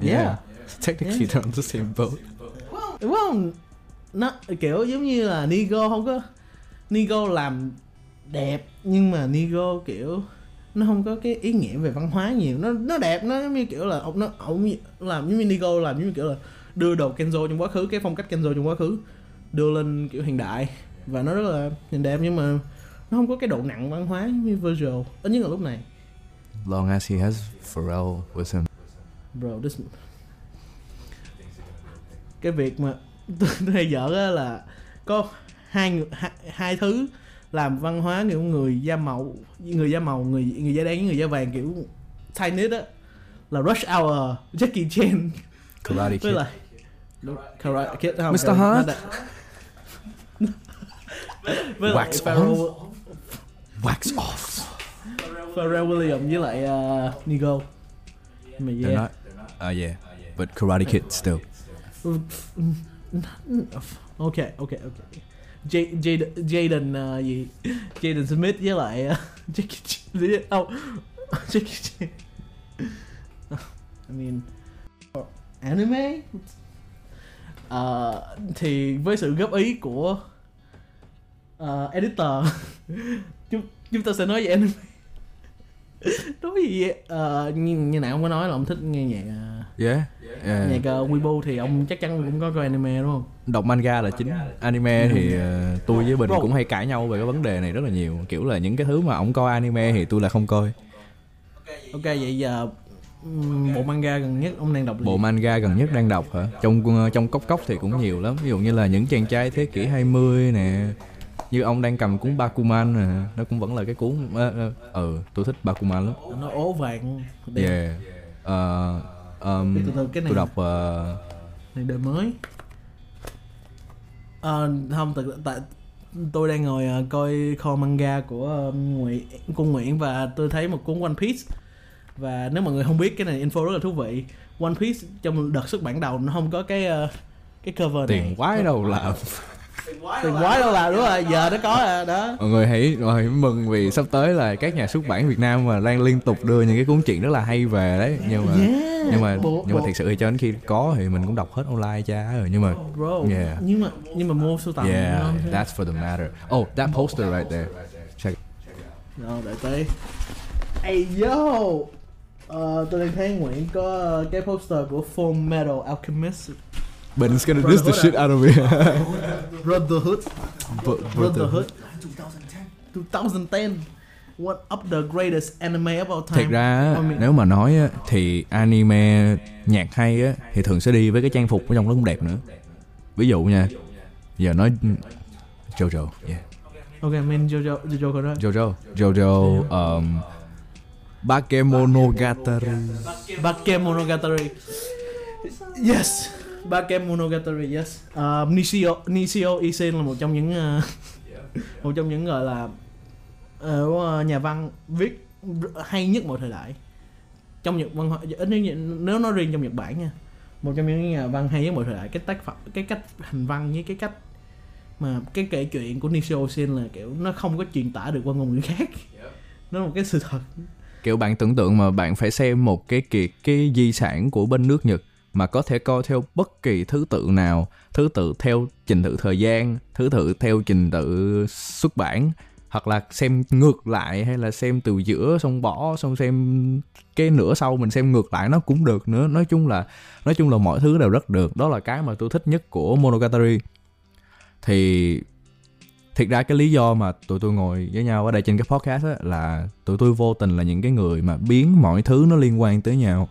Yeah. Technically they're on the same boat. đúng không nó kiểu giống như là Nigo không có Nigo làm đẹp nhưng mà Nigo kiểu nó không có cái ý nghĩa về văn hóa nhiều. Nó nó đẹp nó giống như kiểu là ông nó ông làm như Nigo làm như kiểu là đưa đồ Kenzo trong quá khứ cái phong cách Kenzo trong quá khứ đưa lên kiểu hiện đại. Và nó rất là nhìn đẹp nhưng mà nó không có cái độ nặng văn hóa như Virgil. Ít nhất là lúc này. Long as he has Pharrell with him. bro this cái việc mà *laughs* tôi hay á là có hai, người- hai hai thứ làm văn hóa kiểu người da màu người da màu người người da đen người da vàng kiểu Chinese á là Rush Hour Jackie Chan Karate Kid. lại Karate Kid không, Mr. Hart. đã- với Wax Pharrell, Wax off. Pharrell Williams với lại uh, Nigo mà They're yeah not. Uh, yeah. But Karate Kid still. ok ok ok J- Jaden Jaden uh, gì? Jaden Smith với lại uh, *laughs* Jackie Chan. Gì? Không. *laughs* Jackie Chan. I mean anime? Uh, thì với sự góp ý của uh, editor *laughs* chúng chúng ta sẽ nói về anime. Nói gì vậy? Như, như nãy ông có nói là ông thích nghe nhạc uh, Yeah. yeah. nhạc uh, Weibo thì ông chắc chắn cũng có coi anime đúng không? Đọc manga là chính. Anime thì uh, tôi với Bình cũng hay cãi nhau về cái vấn đề này rất là nhiều. Kiểu là những cái thứ mà ông coi anime thì tôi là không coi. Ok vậy giờ bộ manga gần nhất ông đang đọc là Bộ gì? manga gần nhất đang đọc hả? Trong trong cốc cốc thì cũng nhiều lắm. Ví dụ như là những chàng trai thế kỷ 20 nè. Như ông đang cầm cuốn Bakuman nè, nó cũng vẫn là cái cuốn ờ ờ, ừ, tôi thích Bakuman lắm. nó ố vàng. Yeah. Ờ, um, Từ từ cái này tôi đọc ờ, này đời mới. Ờ, không tại, tại tôi đang ngồi ờ, coi kho manga của ờ, Nguyễn cung Nguyễn và tôi thấy một cuốn One Piece. Và nếu mọi người không biết cái này info rất là thú vị. One Piece trong đợt xuất bản đầu nó không có cái ờ, cái cover này. tiền quái đâu làm. Tiền quái đâu là đúng rồi giờ nó có rồi đó. Mọi người hãy mọi người hãy mừng vì sắp tới là các nhà xuất bản Việt Nam mà đang liên tục đưa những cái cuốn truyện rất là hay về đấy. Nhưng mà Yeah. nhưng mà Bộ- nhưng mà thật sự cho đến khi có thì mình cũng đọc hết online cha rồi nhưng mà bro. Yeah. nhưng mà nhưng mà mua sưu tầm yeah that's for the matter. Oh that poster right there. Check Rồi đợi tí. Ey yo! Ờ, tôi đang thấy Nguyễn có cái poster của Full Metal Alchemist Ben's gonna Brotherhood diss the shit out of me. Brotherhood *laughs* But- Brotherhood 2010 One of the greatest anime of all time? Thiệt ra á, I mean- nếu mà nói á, thì anime nhạc hay á thì thường sẽ đi với cái trang phục ở trong nó cũng đẹp nữa. Ví dụ nha. Giờ nói Jojo, yeah. Ok, mình Jojo, Jojo có đó. Jojo, Jojo um, Bakemonogatari. Bakemonogatari. Yes Bakemonogatari, yes. Uh, Nishio, Nishio Isin là một trong những ờ, Một trong những gọi là ờ, Nhà văn viết hay nhất mọi thời đại. Trong Nhật văn hóa ít nếu, nếu nói riêng trong Nhật Bản nha Một trong những nhà văn hay nhất mọi thời đại. Cái tác phẩm, cái cách hành văn với cái cách mà cái kể chuyện của Nishio Isin là kiểu nó không có truyền tả được qua ngôn ngữ khác. Nó là một cái sự thật. Kiểu bạn tưởng tượng mà bạn phải xem một cái kiệt cái di sản của bên nước Nhật mà có thể coi theo bất kỳ thứ tự nào, thứ tự theo trình tự thời gian, thứ tự theo trình tự xuất bản hoặc là xem ngược lại hay là xem từ giữa xong bỏ xong xem cái nửa sau mình xem ngược lại nó cũng được nữa. Nói chung là nói chung là mọi thứ đều rất được. Đó là cái mà tôi thích nhất của Monogatari. Thì thiệt ra cái lý do mà tụi tôi ngồi với nhau ở đây trên cái podcast á là tụi tôi vô tình là những cái người mà biến mọi thứ nó liên quan tới nhau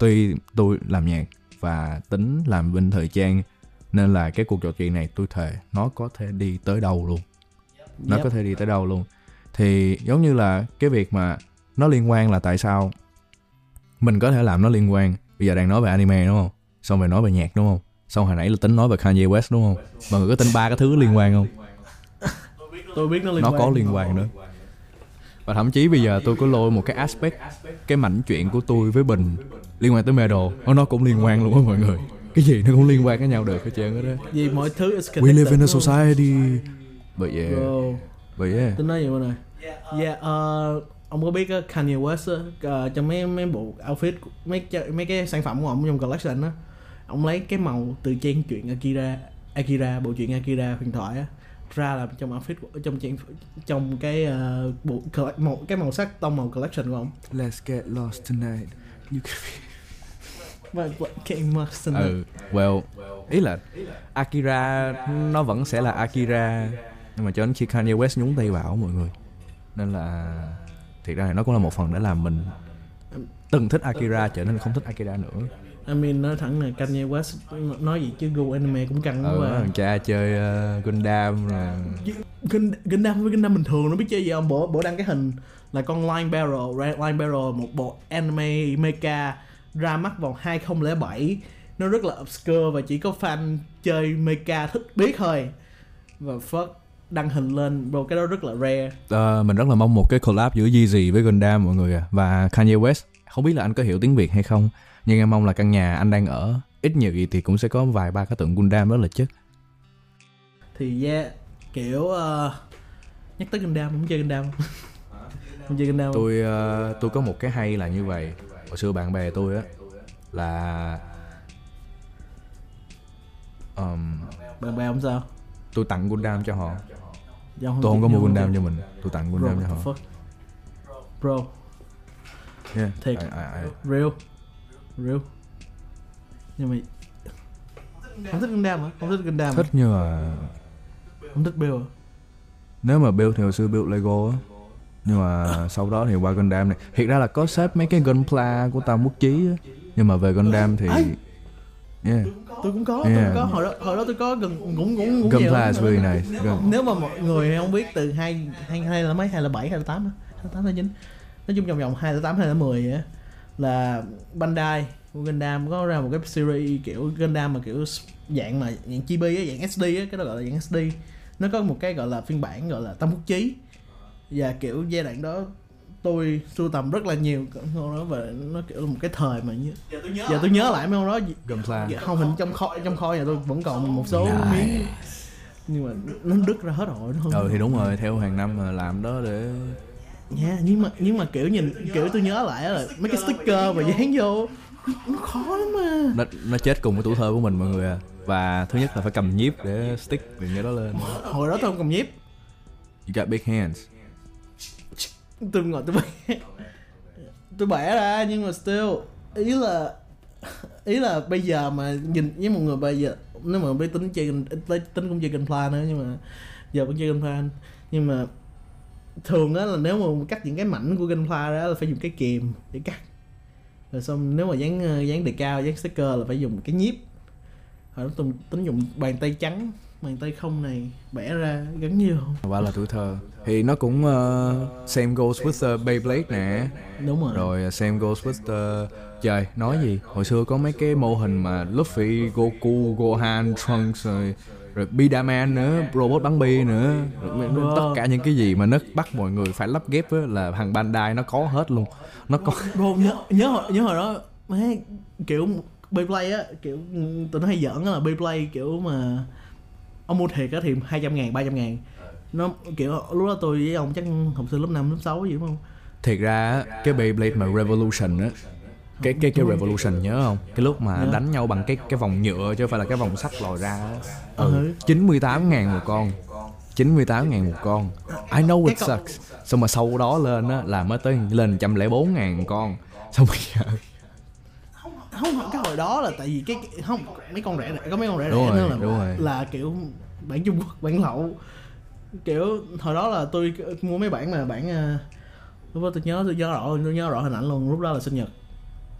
tuy tôi làm nhạc và tính làm bên thời trang nên là cái cuộc trò chuyện này tôi thề nó có thể đi tới đâu luôn. Nó Yep. có thể đi tới đâu luôn. Thì giống như là cái việc mà nó liên quan là tại sao mình có thể làm nó liên quan. Bây giờ đang nói về anime đúng không? Xong rồi nói về nhạc đúng không? Xong hồi nãy là tính nói về Kanye West đúng không? Mọi người có tin ba cái thứ liên quan không? Tôi biết nó liên nó quan. có liên quan nữa. Và thậm chí bây giờ tôi có lôi một cái aspect cái mảnh chuyện của tôi với bình liên quan tới medal. Nó nó cũng liên quan luôn á mọi người. Cái gì nó cũng liên quan với nhau được hết trơn á đó. Vì mọi thứ is we live in a connected, society. But yeah. Bro, but yeah. Tính nói gì bên này yeah ờ, ông có biết á, Kanye West á, ờ, trong mấy mấy bộ outfit mấy mấy cái sản phẩm của ông trong collection á ông lấy cái màu từ trang truyện Akira Akira bộ truyện Akira huyền thoại á ra làm trong outfit của, trong trang trong cái ờ, bộ màu cái màu sắc tông màu collection của ông. Let's get lost tonight và King Master ừ well ý là Akira nó vẫn sẽ là Akira nhưng mà cho đến khi Kanye West nhúng tay vào mọi người. Nên là thiệt ra thì nó cũng là một phần để làm mình từng thích Akira trở nên không thích Akira nữa. I mean nói thẳng là Kanye West nói gì chứ gu anime cũng căng quá ừ, thằng cha chơi uh, Gundam là Gun- Gundam với Gundam bình thường nó biết chơi gì không? Bữa bữa đăng cái hình là con Line Barrel Red Line Barrel một bộ anime mecha ra mắt vào 2007 nó rất là obscure và chỉ có fan chơi mecha thích biết thôi. Và fuck đăng hình lên bro cái đó rất là rare. Ờ, mình rất là mong một cái collab giữa Yeezy với Gundam mọi người à và Kanye West không biết là anh có hiểu tiếng Việt hay không nhưng em mong là căn nhà anh đang ở ít nhiều gì thì cũng sẽ có vài ba cái tượng Gundam rất là chất thì yeah kiểu uh, nhắc tới Gundam không chơi Gundam không? Không chơi Gundam không? tôi ờ, tôi có một cái hay là như vậy hồi xưa bạn bè tôi á là um, bạn bè không sao? tôi tặng Gundam cho họ. Do tôi không có mua Gundam cho mình tôi tặng bro, Gundam what cho họ bro. Yeah. Thiệt. I, I, I, real. Real. Nhưng mà không thích Gundam hả? Không thích Gundam thích nhưng mà không thích Bill nếu mà build thì hồi xưa build Lego á nhưng mà sau đó thì qua Gundam này thiệt ra là có xếp mấy cái Gunpla của Tam Quốc Chí á. Nhưng mà về Gundam thì yeah. Tôi cũng có tôi Yeah. cũng có. Hồi đó hồi đó tôi có gần cũng cũng cũng Gunpla is really nice. Gun- nếu mà mọi người không biết từ hai hai hai là mấy hai là bảy hai là tám hai là tám hai là chín. Nói chung vòng vòng hai là tám hai là mười là Bandai của Gundam có ra một cái series kiểu Gundam mà kiểu dạng mà dạng chibi á dạng SD á. Cái đó gọi là dạng SD nó có một cái gọi là phiên bản gọi là tam quốc chí và kiểu giai đoạn đó tôi sưu tầm rất là nhiều con đó và nó kiểu là một cái thời mà như giờ tôi nhớ lại mấy con đó. Gunpla Dạ, không hình trong kho trong kho nhà tôi vẫn còn một số miếng. Nhưng mà nó đứt ra hết rồi nó không? Ừ thì đúng rồi theo hàng năm mà làm đó để nha nhưng mà nhưng mà kiểu nhìn kiểu tôi nhớ lại là mấy cái sticker mà dán vô. Nó khó lắm mà nó, nó chết cùng với tuổi thơ của mình mọi người à. Và thứ nhất là phải cầm nhíp để stick những cái đó lên. Hồi đó tôi không cầm nhíp. You got big hands tôi ngồi, tôi bẻ. Tôi bẻ ra, nhưng mà still, ý là ý là bây giờ mà nhìn, với một người bây giờ, nếu mà biết tính chơi tính tính cũng chơi gunpla nữa, nhưng mà giờ vẫn chơi gunpla nhưng mà thường á là nếu mà cắt những cái mảnh của gengar đó là phải dùng cái kìm để cắt. Rồi xong nếu mà dán ờ, dán đề cao, dán sticker là phải dùng cái nhíp. Hồi đó tôi tính dùng bàn tay trắng bàn tay không này bẻ ra gắn vô và là tuổi thơ. Thì nó cũng uh, same goes with uh, Beyblade nè. Đúng rồi. Rồi uh, same goes with uh, trời nói gì? Hồi xưa có mấy cái mô hình mà Luffy Goku Gohan Trunks rồi rồi Bidaman nữa robot bắn bi nữa. Rồi, mấy- Wow. tất cả những cái gì mà nó bắt mọi người phải lắp ghép á, là thằng Bandai nó có hết luôn. Nó có *laughs* Bro nhớ nhớ hồi, nhớ hồi đó má, kiểu Beyblade á kiểu tụi nó hay giỡn là Beyblade kiểu mà ông mua thiệt á thì 200 ngàn 300 ngàn nó kiểu lúc đó tôi với ông chắc học sinh lớp 5 lớp 6 gì đúng không thiệt ra cái Beyblade mà Revolution á cái cái cái Revolution nhớ không cái lúc mà Nhớ. đánh nhau bằng cái cái vòng nhựa chứ không phải là cái vòng sắt lòi ra. Ừ. ừ. 98 ngàn một con 98 ngàn một con I know it sucks xong mà sau đó lên á là mới tới lên 104 ngàn một con xong bây giờ không cái hồi đó là tại vì cái cái- không mấy con rẻ rẻ có mấy con rẻ rẻ rồi, nữa là rồi. là kiểu bản Trung Quốc bản lậu. Kiểu hồi đó là tôi mua mấy bản mà bản ờ, lúc đó tôi nhớ tôi nhớ rõ tôi nhớ rõ hình ảnh luôn lúc đó là sinh nhật.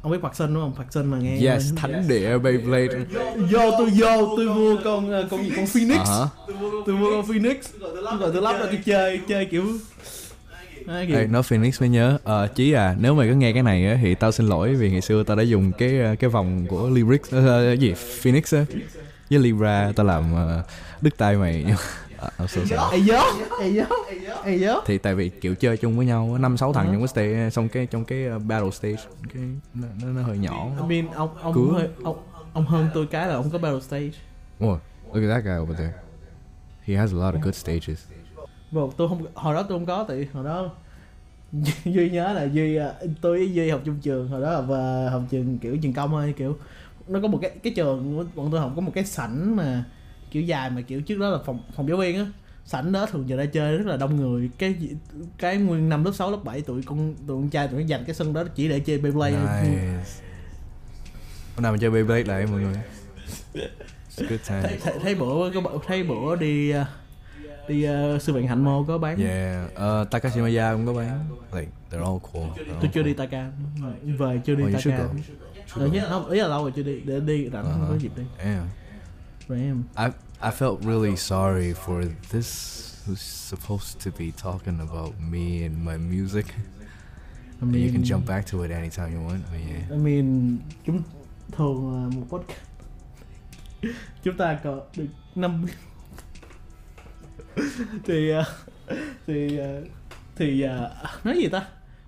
Ông biết Phật Sinh đúng không? Phật Sinh mà nghe. Yes thánh địa Beyblade. Vô tôi vô tôi mua con ờ, con gì con Phoenix. Hả? Tôi mua con Phoenix. Tôi gọi tôi lắp ra tôi chơi chơi kiểu Ê, nói Phoenix mới nhớ. Ờ chí à nếu mày có nghe cái này á thì tao xin lỗi vì ngày xưa tao đã dùng cái ờ, cái vòng của lyrics ờ, gì? Phoenix á. Với Libra tao làm ờ, đứt tay mày. *laughs* I'm so sorry. Thì tại vì kiểu chơi chung với nhau năm sáu thằng trong cái stage xong cái trong cái battle stage cái nó, nó, nó hơi nhỏ. I mean, ông ông Cứu. hơi ông ông hơn tôi cái là ông có battle stage. oh, look at that guy over there. He has a lot of good stages Bro, tôi không hồi đó tôi không có tại hồi đó *laughs* duy nhớ là duy à, tôi với duy học chung trường hồi đó và học trường kiểu trường công thôi kiểu nó có một cái cái trường bọn tôi học có một cái sảnh mà kiểu dài mà kiểu trước đó là phòng phòng giáo viên á. Sảnh đó thường giờ ra chơi rất là đông người. Cái cái nguyên năm lớp 6, lớp 7 tụi con tụi con trai tụi nó dành cái sân đó chỉ để chơi Beyblade nice. Hôm nào mình chơi Beyblade lại mọi người. Good thấy, time. Thấy, thấy bữa có thấy bữa đi đi uh, sư viện hạnh mô có bán Yeah, uh, Takashimaya cũng có bán. Like they're all cool. They're all tôi chưa cool. đi Taka về chưa đi Oh, Taka. Ờ, nhớ, không, ý là lâu rồi chưa đi để đi rảnh không có dịp đi Damn. rồi em I I felt really sorry for this who's supposed to be talking about me and my music. I And you can mean, jump back to it anytime you want. But yeah. I mean chúng thường là một podcast chúng ta có được năm *laughs* thì ờ, thì ờ, thì ờ, nói gì ta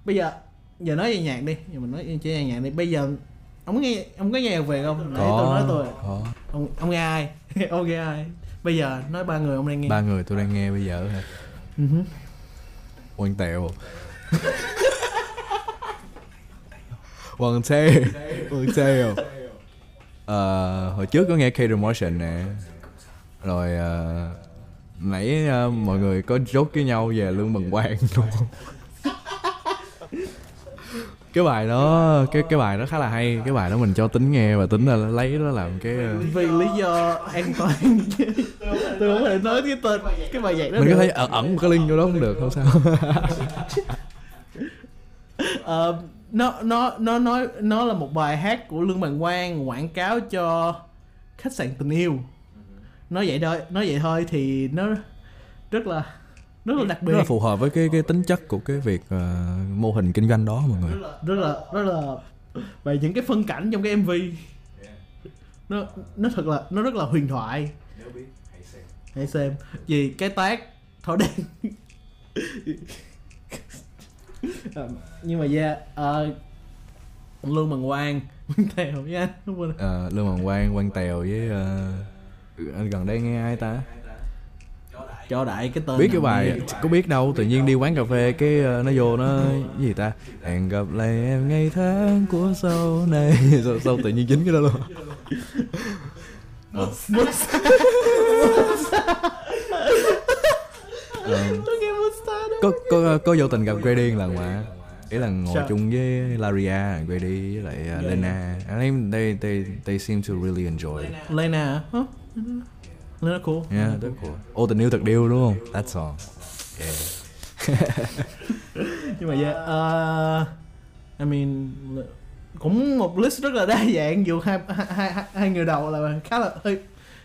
bây giờ giờ nói về nhạc đi giờ mình nói chỉ về nhạc đi bây giờ ông nghe ông có nghe nhạc về không nãy tôi nói tôi có. ông ông nghe ai *laughs* ông nghe ai bây giờ nói ba người ông đang nghe Ba người tôi đang nghe bây giờ hả? Ừ hứ. Quang Tèo. *laughs* Quang Tèo. Quang Tèo. Ờ, hồi trước có nghe Kater Motion nè. Rồi ờ, nãy ờ, mọi người có joke với nhau về Lương Bằng Quang *laughs* đúng không? cái bài đó cái cái bài đó khá là hay. Cái bài đó mình cho tính nghe và tính là lấy đó làm cái ờ, vì lý do an toàn. *laughs* Tôi không thể nói cái tên cái bài nhạc đó mình có thể ẩn một cái link vô đó cũng được không sao. *laughs* Ờ, nó nó nó nói nó là một bài hát của lương bằng quang quảng cáo cho khách sạn tình yêu nói vậy thôi nói vậy thôi thì nó rất là rất là đặc biệt rất là phù hợp với cái cái tính chất của cái việc ờ, mô hình kinh doanh đó mọi người. Rất là rất là và những cái phân cảnh trong cái mv nó nó thật là nó rất là huyền thoại. Hãy xem. Vì cái tác thổi đèn *laughs* Ờ, nhưng mà yeah uh, lương bằng quang anh đúng không? Ờ, lương bằng quang quang tèo với ờ, gần đây nghe ai ta? Cho đại cái tên biết cái bài có biết đâu tự nhiên đi quán cà phê cái ờ, nó vô nó cái gì ta? Hẹn gặp lại em ngày tháng của sau này. *laughs* Sao, sao tự nhiên dính cái đó luôn? Ờ, ờ, Monster đó có có có vô tình gặp Grady lần mà. Ý là ngồi Sao? chung với Laria, Grady với lại uh, Lena. I think they they they seem to really enjoy. Lena hả Lena cool Yeah, that's cool. Ô tình yêu thật điêu đúng không? That's all. Yeah. *laughs* nhưng mà yeah uh, I mean cũng một list rất là đa dạng dù hai hai, hai, hai người đầu là khá là hơi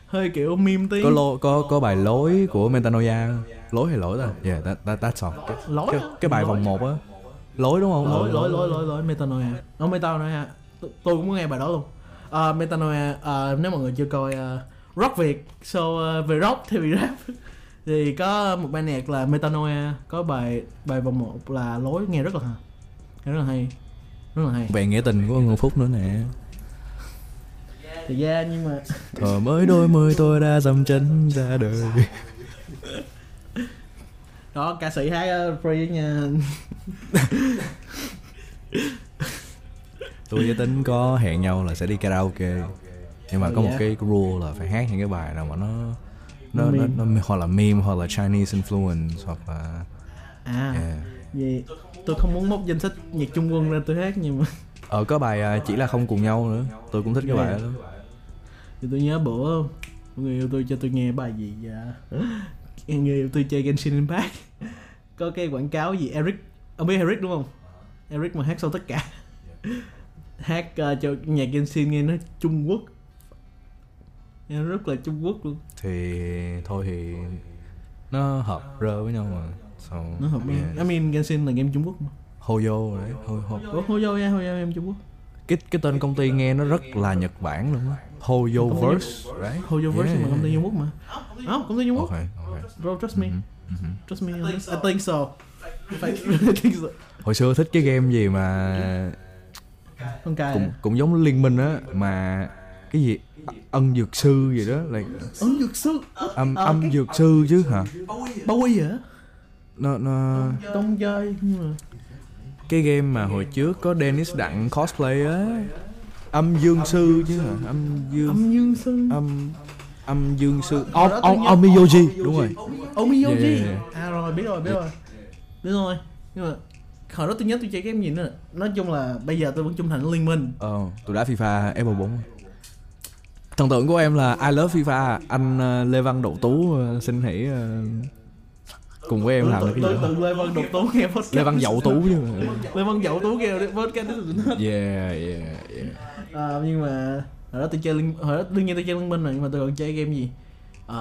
hơi kiểu meme tí Có lô, có có bài lối của Metanoia. Lối hay lỗi ta? Yeah, that, that that's all. Cái, lối cái, cái bài vòng 1 á. Lối đúng không? lỗi Ừ. lỗi lỗi lỗi lỗi metanoia nó metanoia tôi cũng có nghe bài đó luôn uh, metanoia uh, nếu mọi người chưa coi uh, rock việt. Show uh, về rock thay vì rap. *laughs* Thì có một bài nhạc là metanoia. Có bài bài vòng một là lối. Nghe rất là hay. Nghe rất là hay. Rất là hay. Về nghĩa tình của Ngân Phúc nữa nè. thì yeah nhưng mà Thờ mới đôi mươi tôi đã dầm chân ra đời. *laughs* đó ca sĩ hát uh, free nha. *laughs* Tôi với tính có hẹn nhau là sẽ đi karaoke nhưng mà Ừ, có một cái rule là phải hát những cái bài nào mà nó nó, nó, Meme. nó hoặc là meme hoặc là Chinese influence hoặc là à yeah. vì tôi không muốn móc danh sách nhạc trung quân ra tôi hát nhưng mà ờ có bài à, chỉ là không cùng nhau nữa. Tôi cũng thích cái bài đó lắm. thì tôi nhớ bữa người yêu tôi cho tôi nghe bài gì uh, người yêu tôi chơi Genshin Impact. Có cái quảng cáo gì? Eric ông biết Eric đúng không? Eric mà hát sau tất cả. Hát uh, cho nhạc Genshin nghe nó Trung Quốc. nó rất là Trung Quốc luôn. Thì thôi thì nó hợp rơ với nhau mà. So nó hợp yeah. I mean Genshin là game Trung Quốc mà. Hoyo đấy Ho, ho. Ủa, Hoyo yeah, Hoyo game Trung Quốc. Cái cái tên công ty nghe nó rất là Nhật Bản luôn á. Hoyoverse right? Hoyoverse Yeah, mà công ty. Trung Quốc mà. Không công ty Trung Quốc. Okay, okay. bro trust me. Mhm, mhm. trust me. I think so. *laughs* I think so. Hồi xưa thích cái game gì mà con cũng cũng giống liên minh á mà cái gì ân dược sư gì đó là ứng dược sư? Âm Ờ, âm cái- dược sư chứ hả? Quy hả? Nó nó tông chơi nhưng mà cái game mà hồi trước có Dennis Đặng cosplay á. Âm dương sư chứ hả? Âm dương âm dương sư. Âm âm dương sư. Tôi Om nhớ- Omiyoji đúng rồi. Omiyoji. À rồi biết rồi biết rồi. Biết rồi. Nhưng mà hồi đó tôi nhớ tôi chơi game gì nữa. Nói chung là bây giờ tôi vẫn trung thành với liên minh. Ờ tôi đá FIFA F4 thần tượng của em là I love FIFA anh ờ, Lê Văn Đậu Tú ờ, xin hãy ờ, cùng với em làm cái tự gì tự Lê Văn Độc Tú nghe podcast. Lê Văn Dậu Tú chứ. Lê Văn Dậu Tú đi podcast yeah yeah yeah. À, nhưng mà hồi đó tôi chơi liên hồi đó đương nhiên tôi chơi liên minh rồi nhưng mà tôi còn chơi game gì? À,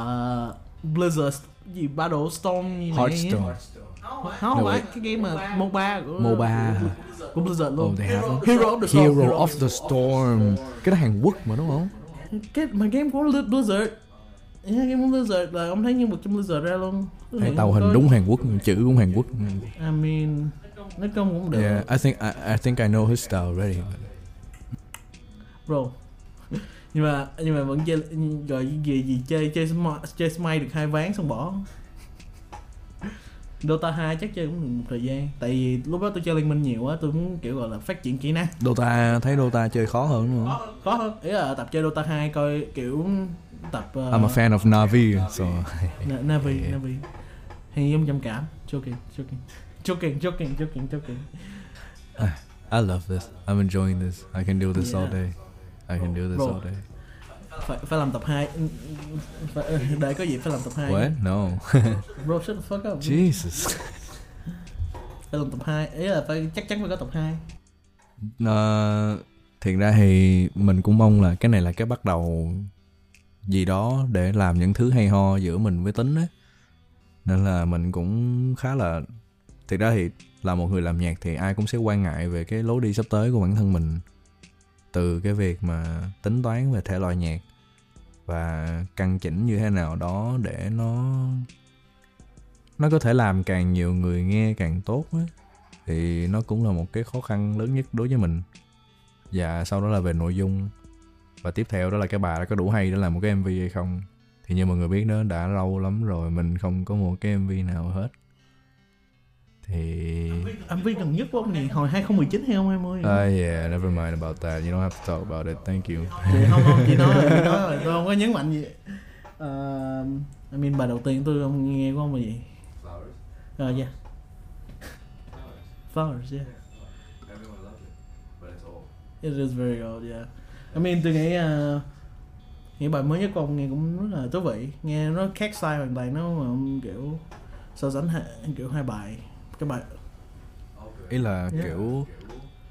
Blizzard gì Battle Storm gì này. Hearthstone. Không phải cái game mà MOBA của MOBA. của Blizzard luôn. Oh. Hero of the Storm. Hero of the Storm. Cái đó Hàn Quốc mà đúng không cái mà game của Bli- Blizzard. Yeah, game của Blizzard là ông thấy nhân vật trong Blizzard ra luôn. Hay tàu hình đúng Hàn Quốc chữ cũng Hàn Quốc. I mean nói công cũng được. Yeah I think I, I think I know his style already. Bro. Nhưng mà nhưng mà vẫn chơi gọi gì gì chơi chơi smite, chơi smite được hai ván xong bỏ Dota 2 chắc chơi cũng một thời gian. Tại vì lúc đó tôi chơi liên minh nhiều quá Tôi muốn kiểu gọi là phát triển kỹ năng. Dota thấy Dota chơi khó hơn đúng không? Có hơn. Ý là tập chơi Dota 2 coi kiểu tập uh, I'm a fan of Navi so. Na- Navi *laughs* Navi. Hay giống trầm cảm. Joking Joking. Joking Joking Joking Joking. *sighs* I love this. I'm enjoying this. I can do this all Yeah. day. I can do this all day phải, phải làm tập 2 phải, Để có gì phải làm tập 2 What? No. Bro shut the fuck up Jesus. Phải làm tập 2 Ý là phải chắc chắn phải có tập 2 Ờ, Thiệt ra thì mình cũng mong là cái này là cái bắt đầu gì đó để làm những thứ hay ho giữa mình với tính á. Nên là mình cũng khá là thiệt ra thì là một người làm nhạc thì ai cũng sẽ quan ngại về cái lối đi sắp tới của bản thân mình từ cái việc mà tính toán về thể loại nhạc và căn chỉnh như thế nào đó để nó nó có thể làm càng nhiều người nghe càng tốt á, thì nó cũng là một cái khó khăn lớn nhất đối với mình. Và sau đó là về nội dung. Và tiếp theo đó là cái bà đã có đủ hay để làm một cái mv hay không? Thì như mọi người biết đó, đã lâu lắm rồi mình không có một cái mv nào hết thì MV gần nhất của ông này hồi 2019 hay 2020 Ah yeah, never mind about that. You don't have to talk about it. Thank you. Chị không không chị nói rồi, chị nói rồi tôi không có nhấn mạnh gì. Uh, I mean bài đầu tiên tôi không nghe của ông là gì? Ờ yeah. Flowers yeah. It is very old yeah. I mean tôi nghĩ uh, nghĩ bài mới nhất của ông nghe cũng rất là thú vị. Nghe nó khác style hoàn toàn nó mà ông kiểu so sánh kiểu hai bài cái bài Ý là Yeah. kiểu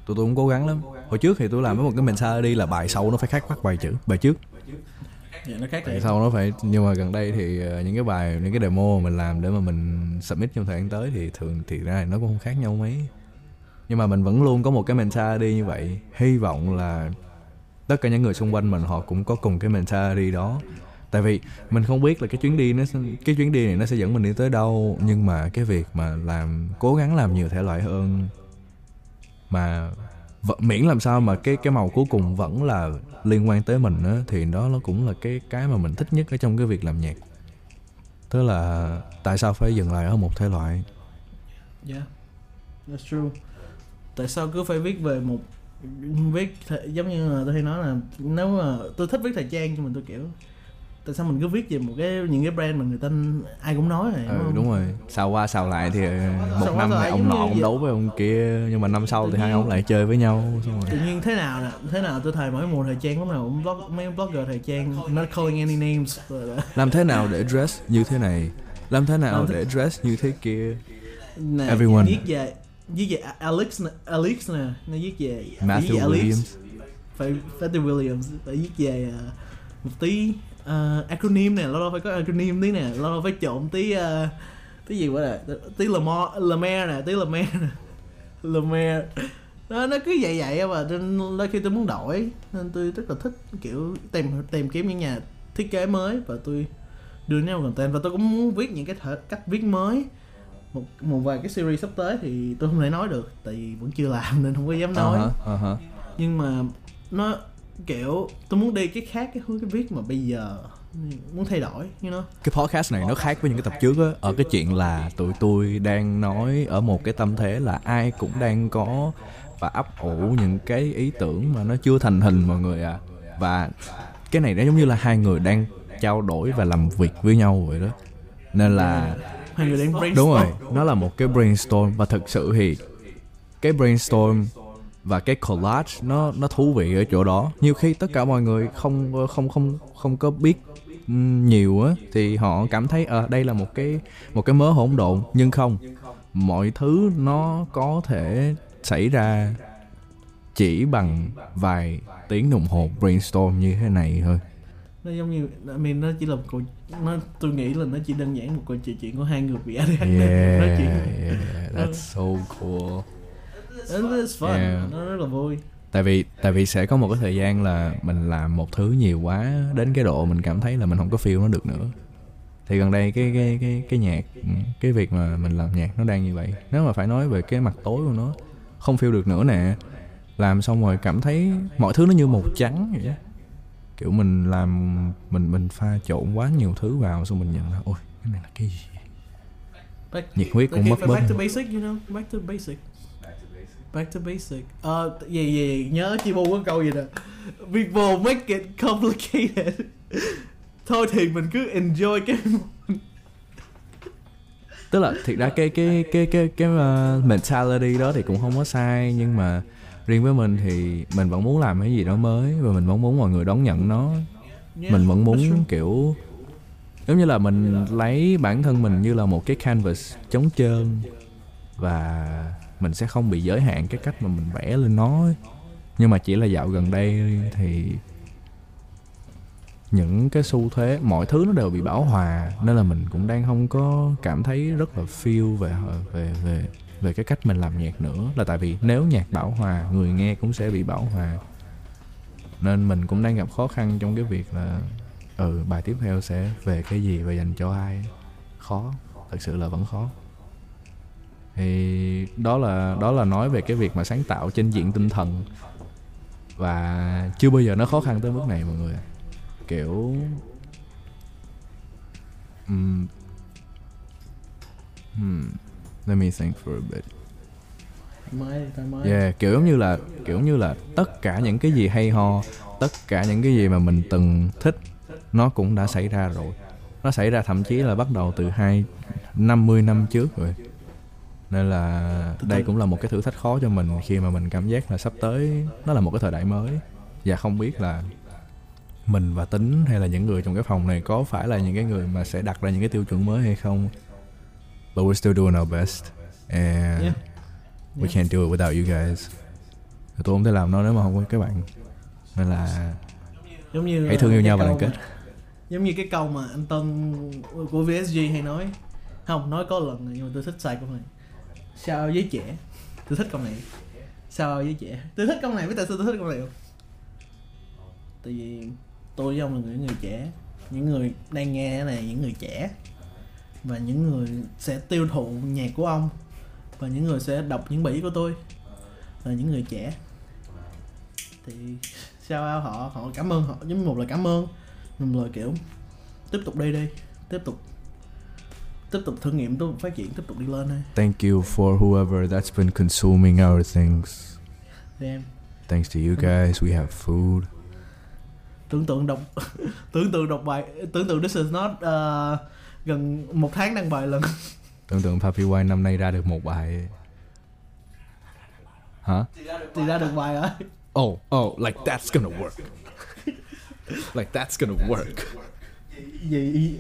tụi tôi cũng cố gắng lắm. Hồi trước thì tôi làm với một cái mentality là bài sau nó phải khác bắt bài chữ, bài trước. dạ nó khác vậy sau nó phải nhưng mà gần đây thì ờ, những cái bài những cái demo mình làm để mà mình submit trong thời gian tới thì thường thì ra nó cũng không khác nhau mấy. Nhưng mà mình vẫn luôn có một cái mentality như vậy. Hy vọng là tất cả những người xung quanh mình họ cũng có cùng cái mentality đó tại vì mình không biết là cái chuyến đi nó cái chuyến đi này nó sẽ dẫn mình đi tới đâu nhưng mà cái việc mà làm cố gắng làm nhiều thể loại hơn mà miễn làm sao mà cái cái màu cuối cùng vẫn là liên quan tới mình á thì đó nó cũng là cái cái mà mình thích nhất ở trong cái việc làm nhạc tức là tại sao phải dừng lại ở một thể loại Yeah, that's true. Tại sao cứ phải viết về một viết th- giống như là tôi hay nói là nếu mà tôi thích viết thời trang nhưng mà tôi kiểu tại sao mình cứ viết về một cái những cái brand mà người ta ai cũng nói này ừ đúng rồi. Xào qua xào lại thì một qua năm lại ông nọ ông đấu với ông kia nhưng mà năm sau Tự thì hai nhiên- ông lại chơi với nhau xong rồi tự nhiên thế nào nè? Thế nào? Tôi thời mỗi mùa thời trang lúc nào cũng blog mấy blogger thời trang not calling any names. Làm thế nào để dress như thế này? Làm thế nào Làm thế- để dress như thế kia? Nè Everyone. viết về viết về Alex nè Alex nè nó viết về viết Matthew về Alex. Williams. Phải Matthew Williams phải viết về ờ, một tí ờ, acronym nè lâu lâu phải có acronym tí nè lâu lâu phải trộn tí ờ, tí gì quá nè tí Lamar Lamar nè tí Lamar nè. *laughs* Lamar nó nó cứ vậy vậy mà nên đôi khi tôi muốn đổi nên tôi rất là thích kiểu tìm tìm kiếm những nhà thiết kế mới và tôi đưa vào content. Và tôi cũng muốn viết những cái thể, cách viết mới. Một một vài cái series sắp tới thì tôi không thể nói được tại vì vẫn chưa làm *laughs* nên không có dám nói. Uh-huh, uh-huh. nhưng mà nó kiểu tôi muốn đi cái khác cái hướng cái viết mà bây giờ muốn thay đổi you know. Cái podcast này nó khác với những cái tập trước á. Ở cái chuyện là tụi tôi đang nói ở một cái tâm thế là ai cũng đang có và ấp ủ những cái ý tưởng mà nó chưa thành hình mọi người à và cái này nó giống như là hai người đang trao đổi và làm việc với nhau vậy đó. Nên là hai người đang brainstorm. Đúng rồi nó là một cái brainstorm. Và thực sự thì cái brainstorm và cái collage nó nó thú vị ở chỗ đó. Nhiều khi tất cả mọi người không không không không có biết nhiều á thì họ cảm thấy ờ đây là một cái một cái mớ hỗn độn. Nhưng không mọi thứ nó có thể xảy ra chỉ bằng vài tiếng đồng hồ brainstorm như thế này thôi. Nó giống như mean, nó chỉ là một câu nó tôi nghĩ là nó chỉ đơn giản một câu chuyện chuyện của hai người bị ADHD yeah, nói chuyện yeah that's so cool It's fun. Yeah. nó rất là vui. Tại vì tại vì sẽ có một cái thời gian là mình làm một thứ nhiều quá đến cái độ mình cảm thấy là mình không có feel nó được nữa. Thì gần đây cái cái cái cái nhạc ừ, cái việc mà mình làm nhạc nó đang như vậy. Nếu mà phải nói về cái mặt tối của nó không feel được nữa nè. Làm xong rồi cảm thấy mọi thứ nó như màu trắng vậy á. Kiểu mình làm mình mình pha trộn quá nhiều thứ vào xong mình nhận ra ôi cái này là cái gì nhiệt huyết cũng mất bớt back to basic you know? Back to basic back to basic. Ờ gì gì nhớ chi bu có câu gì nè? People make it complicated. *laughs* Thôi thì mình cứ enjoy cái *laughs* tức là thiệt ra cái cái cái cái cái uh, mentality đó thì cũng không có sai nhưng mà riêng với mình thì mình vẫn muốn làm cái gì đó mới và mình vẫn muốn mọi người đón nhận nó. Mình vẫn muốn kiểu giống như là mình lấy bản thân mình như là một cái canvas trống trơn và mình sẽ không bị giới hạn cái cách mà mình vẽ lên nó ấy. nhưng mà chỉ là dạo gần đây thì những cái xu thế, mọi thứ nó đều bị bão hòa, nên là mình cũng đang không có cảm thấy rất là feel về về về về cái cách mình làm nhạc nữa. Là tại vì nếu nhạc bão hòa, người nghe cũng sẽ bị bão hòa. Nên mình cũng đang gặp khó khăn trong cái việc là ừ bài tiếp theo sẽ về cái gì và dành cho ai? Khó, thật sự là vẫn khó thì đó là đó là nói về cái việc mà sáng tạo trên diện tinh thần và chưa bao giờ nó khó khăn tới mức này mọi người kiểu um, hmm, let me think for a bit Yeah, kiểu giống như là kiểu như là tất cả những cái gì hay ho, tất cả những cái gì mà mình từng thích nó cũng đã xảy ra rồi. Nó xảy ra thậm chí là bắt đầu từ hai 50 năm trước rồi. Nên là đây cũng là một cái thử thách khó cho mình khi mà mình cảm giác là sắp tới nó là một cái thời đại mới và không biết là mình và tính hay là những người trong cái phòng này có phải là những cái người mà sẽ đặt ra những cái tiêu chuẩn mới hay không. But we're still doing our best. And Yeah. We can't do it without you guys. Tôi không thể làm nó nếu mà không có các bạn. Nên là giống như hãy thương yêu nhau và đoàn kết. mà- giống như cái câu mà anh Tân của VSG hay nói không nói có lần nhưng mà tôi thích sai câu này sao giới trẻ? Tôi thích con này. Sao giới trẻ? Tôi thích con này, với tại sao tôi thích con này không? Tại vì tôi với ông là những người trẻ. Những người đang nghe này những người trẻ. Và những người sẽ tiêu thụ nhạc của ông. Và những người sẽ đọc những bỉ của tôi. Là những người trẻ. Thì sao họ họ cảm ơn, họ giống một là cảm ơn. Một là kiểu, tiếp tục đi đi, tiếp tục tiếp tục thử nghiệm tiếp tục phát triển tiếp tục đi lên thôi Thank you for whoever that's been consuming our things. Damn. Thanks to you guys, we have food. tưởng tượng đọc *laughs* tưởng tượng đọc bài tưởng tượng this is not uh, gần một tháng đăng bài lần *laughs* Tưởng tượng Papi White năm nay ra được một bài. Hả? thì ra được bài rồi Oh, oh, like that's gonna work. *laughs* like that's gonna work. gì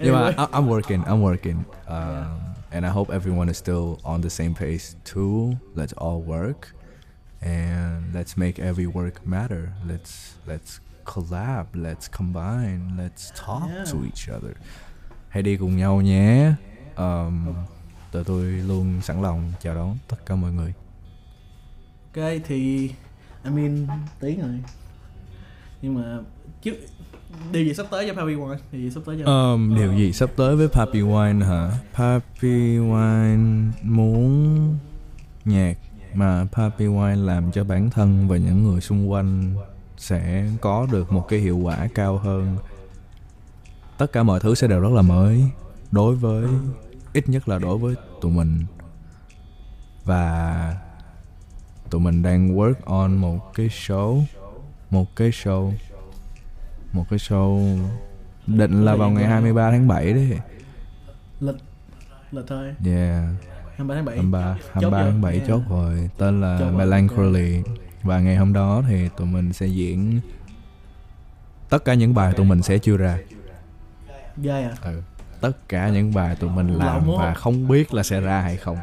Nhưng mà I'm working, I'm working. Um, and I hope everyone is still on the same pace too. Let's all work. And let's make every work matter. Let's let's collab. Let's combine. Let's talk Yeah. to each other. hãy đi cùng nhau nhé um, tụi tôi luôn sẵn lòng chào đón tất cả mọi người ok thì I mean tiếng rồi nhưng mà trước điều gì sắp tới cho Papi Wine? Điều gì sắp tới cho um, điều gì sắp tới với Papi Wine hả? Papi Wine muốn nhạc mà Papi Wine làm cho bản thân và những người xung quanh sẽ có được một cái hiệu quả cao hơn. Tất cả mọi thứ sẽ đều rất là mới đối với ít nhất là đối với tụi mình. Và tụi mình đang work on một cái show một cái show một cái show định là vào ngày 23 tháng 7 đấy. Lịch lịch thôi. Yeah. 23 tháng 7 23 23 chưa? tháng 7 Yeah. chốt rồi. Tên là Chốt Melancholy. Và ngày hôm đó thì tụi mình sẽ diễn tất cả những bài tụi mình sẽ chưa ra. Gai à. Ừ. tất cả những bài tụi mình Là làm muốn- và không biết là sẽ ra hay không.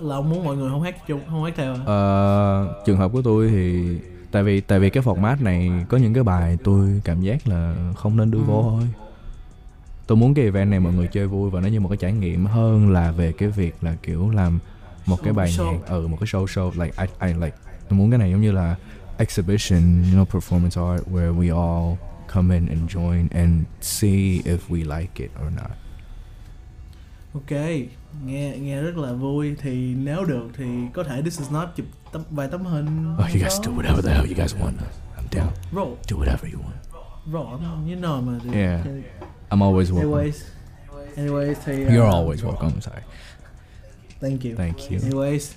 Là ông muốn mọi người không hát chung không hát theo à? Ờ, trường hợp của tôi thì tại vì tại vì cái format này có những cái bài tôi cảm giác là không nên đưa Ừ. vô thôi tôi muốn cái event này mọi người chơi vui và nó như một cái trải nghiệm hơn là về cái việc là kiểu làm một cái Show- bài show. nhạc ừ một cái show show like I, I like tôi muốn cái này giống như là exhibition you know performance art where we all come in and join and see if we like it or not ok nghe nghe rất là vui. Thì nếu được thì có thể this is not chụp tấm, vài tấm hình oh you guys do whatever the hell you guys want. I'm down. Roll do whatever you want. Roll you know mà Yeah. I'm always welcome. Anyways anyways thì you're uh, always welcome I'm sorry. Thank you. Thank you. anyways.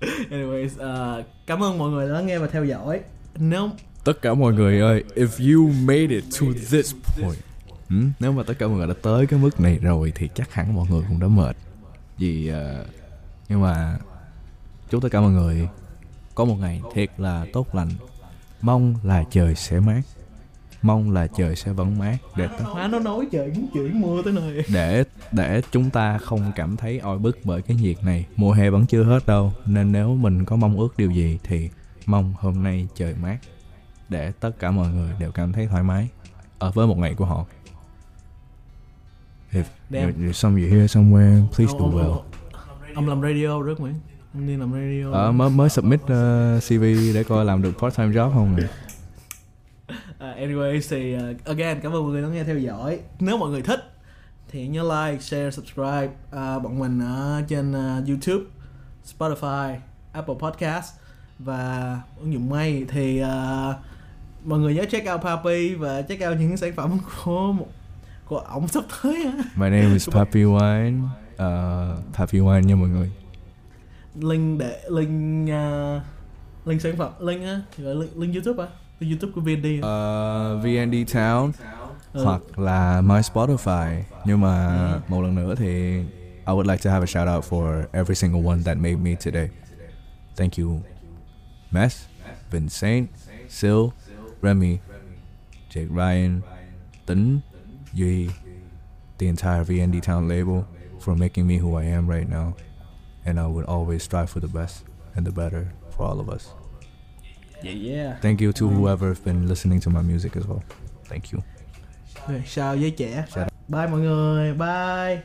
*laughs* Anyways uh, cảm ơn mọi người đã nghe và theo dõi. Nếu Tất cả mọi người ơi, if you made it to this point ừ, Nếu mà tất cả mọi người đã tới cái mức này rồi Thì chắc hẳn mọi người cũng đã mệt. Vì ờ, Nhưng mà Chúc tất cả mọi người Có một ngày thiệt là tốt lành. Mong là trời sẽ mát. Mong là trời sẽ vẫn mát Để tất má nó nói trời muốn chuyển mưa tới nơi. Để để chúng ta không cảm thấy oi bức bởi cái nhiệt này. Mùa hè vẫn chưa hết đâu nên nếu mình có mong ước điều gì thì mong hôm nay trời mát để tất cả mọi người đều cảm thấy thoải mái ở với một ngày của họ if Damn. you're, you're some you're here somewhere please do well. ông- làm radio rất Nguyễn. Ông đi làm radio. Ờ, mới mới submit uh, CV để coi làm được part time job không nè À, anyways thì uh, again cảm ơn mọi người đã nghe theo dõi. Nếu mọi người thích thì nhớ like share subscribe. À, bọn mình ở trên uh, YouTube Spotify Apple Podcast và ứng dụng May thì uh, mọi người nhớ check out Papi và check out những sản phẩm của một của ổng sắp tới á. my name is Papi Wine uh, Papi Wine nha mọi người link để link uh, link sản phẩm link á gọi link, link YouTube á link YouTube của VND uh, VND Town Ừ. hoặc là my Spotify nhưng mà một lần nữa thì I would like to have a shout out for every single one that made me today. Thank you, Mess, Vincent, Sil, Remy, Jake Ryan, Tính, Duy, the entire VND Town label for making me who I am right now, and I would always strive for the best and the better for all of us. yeah yeah Thank you to whoever's been listening to my music as well. Thank you. Rồi, sao với trẻ Shout bye mọi người bye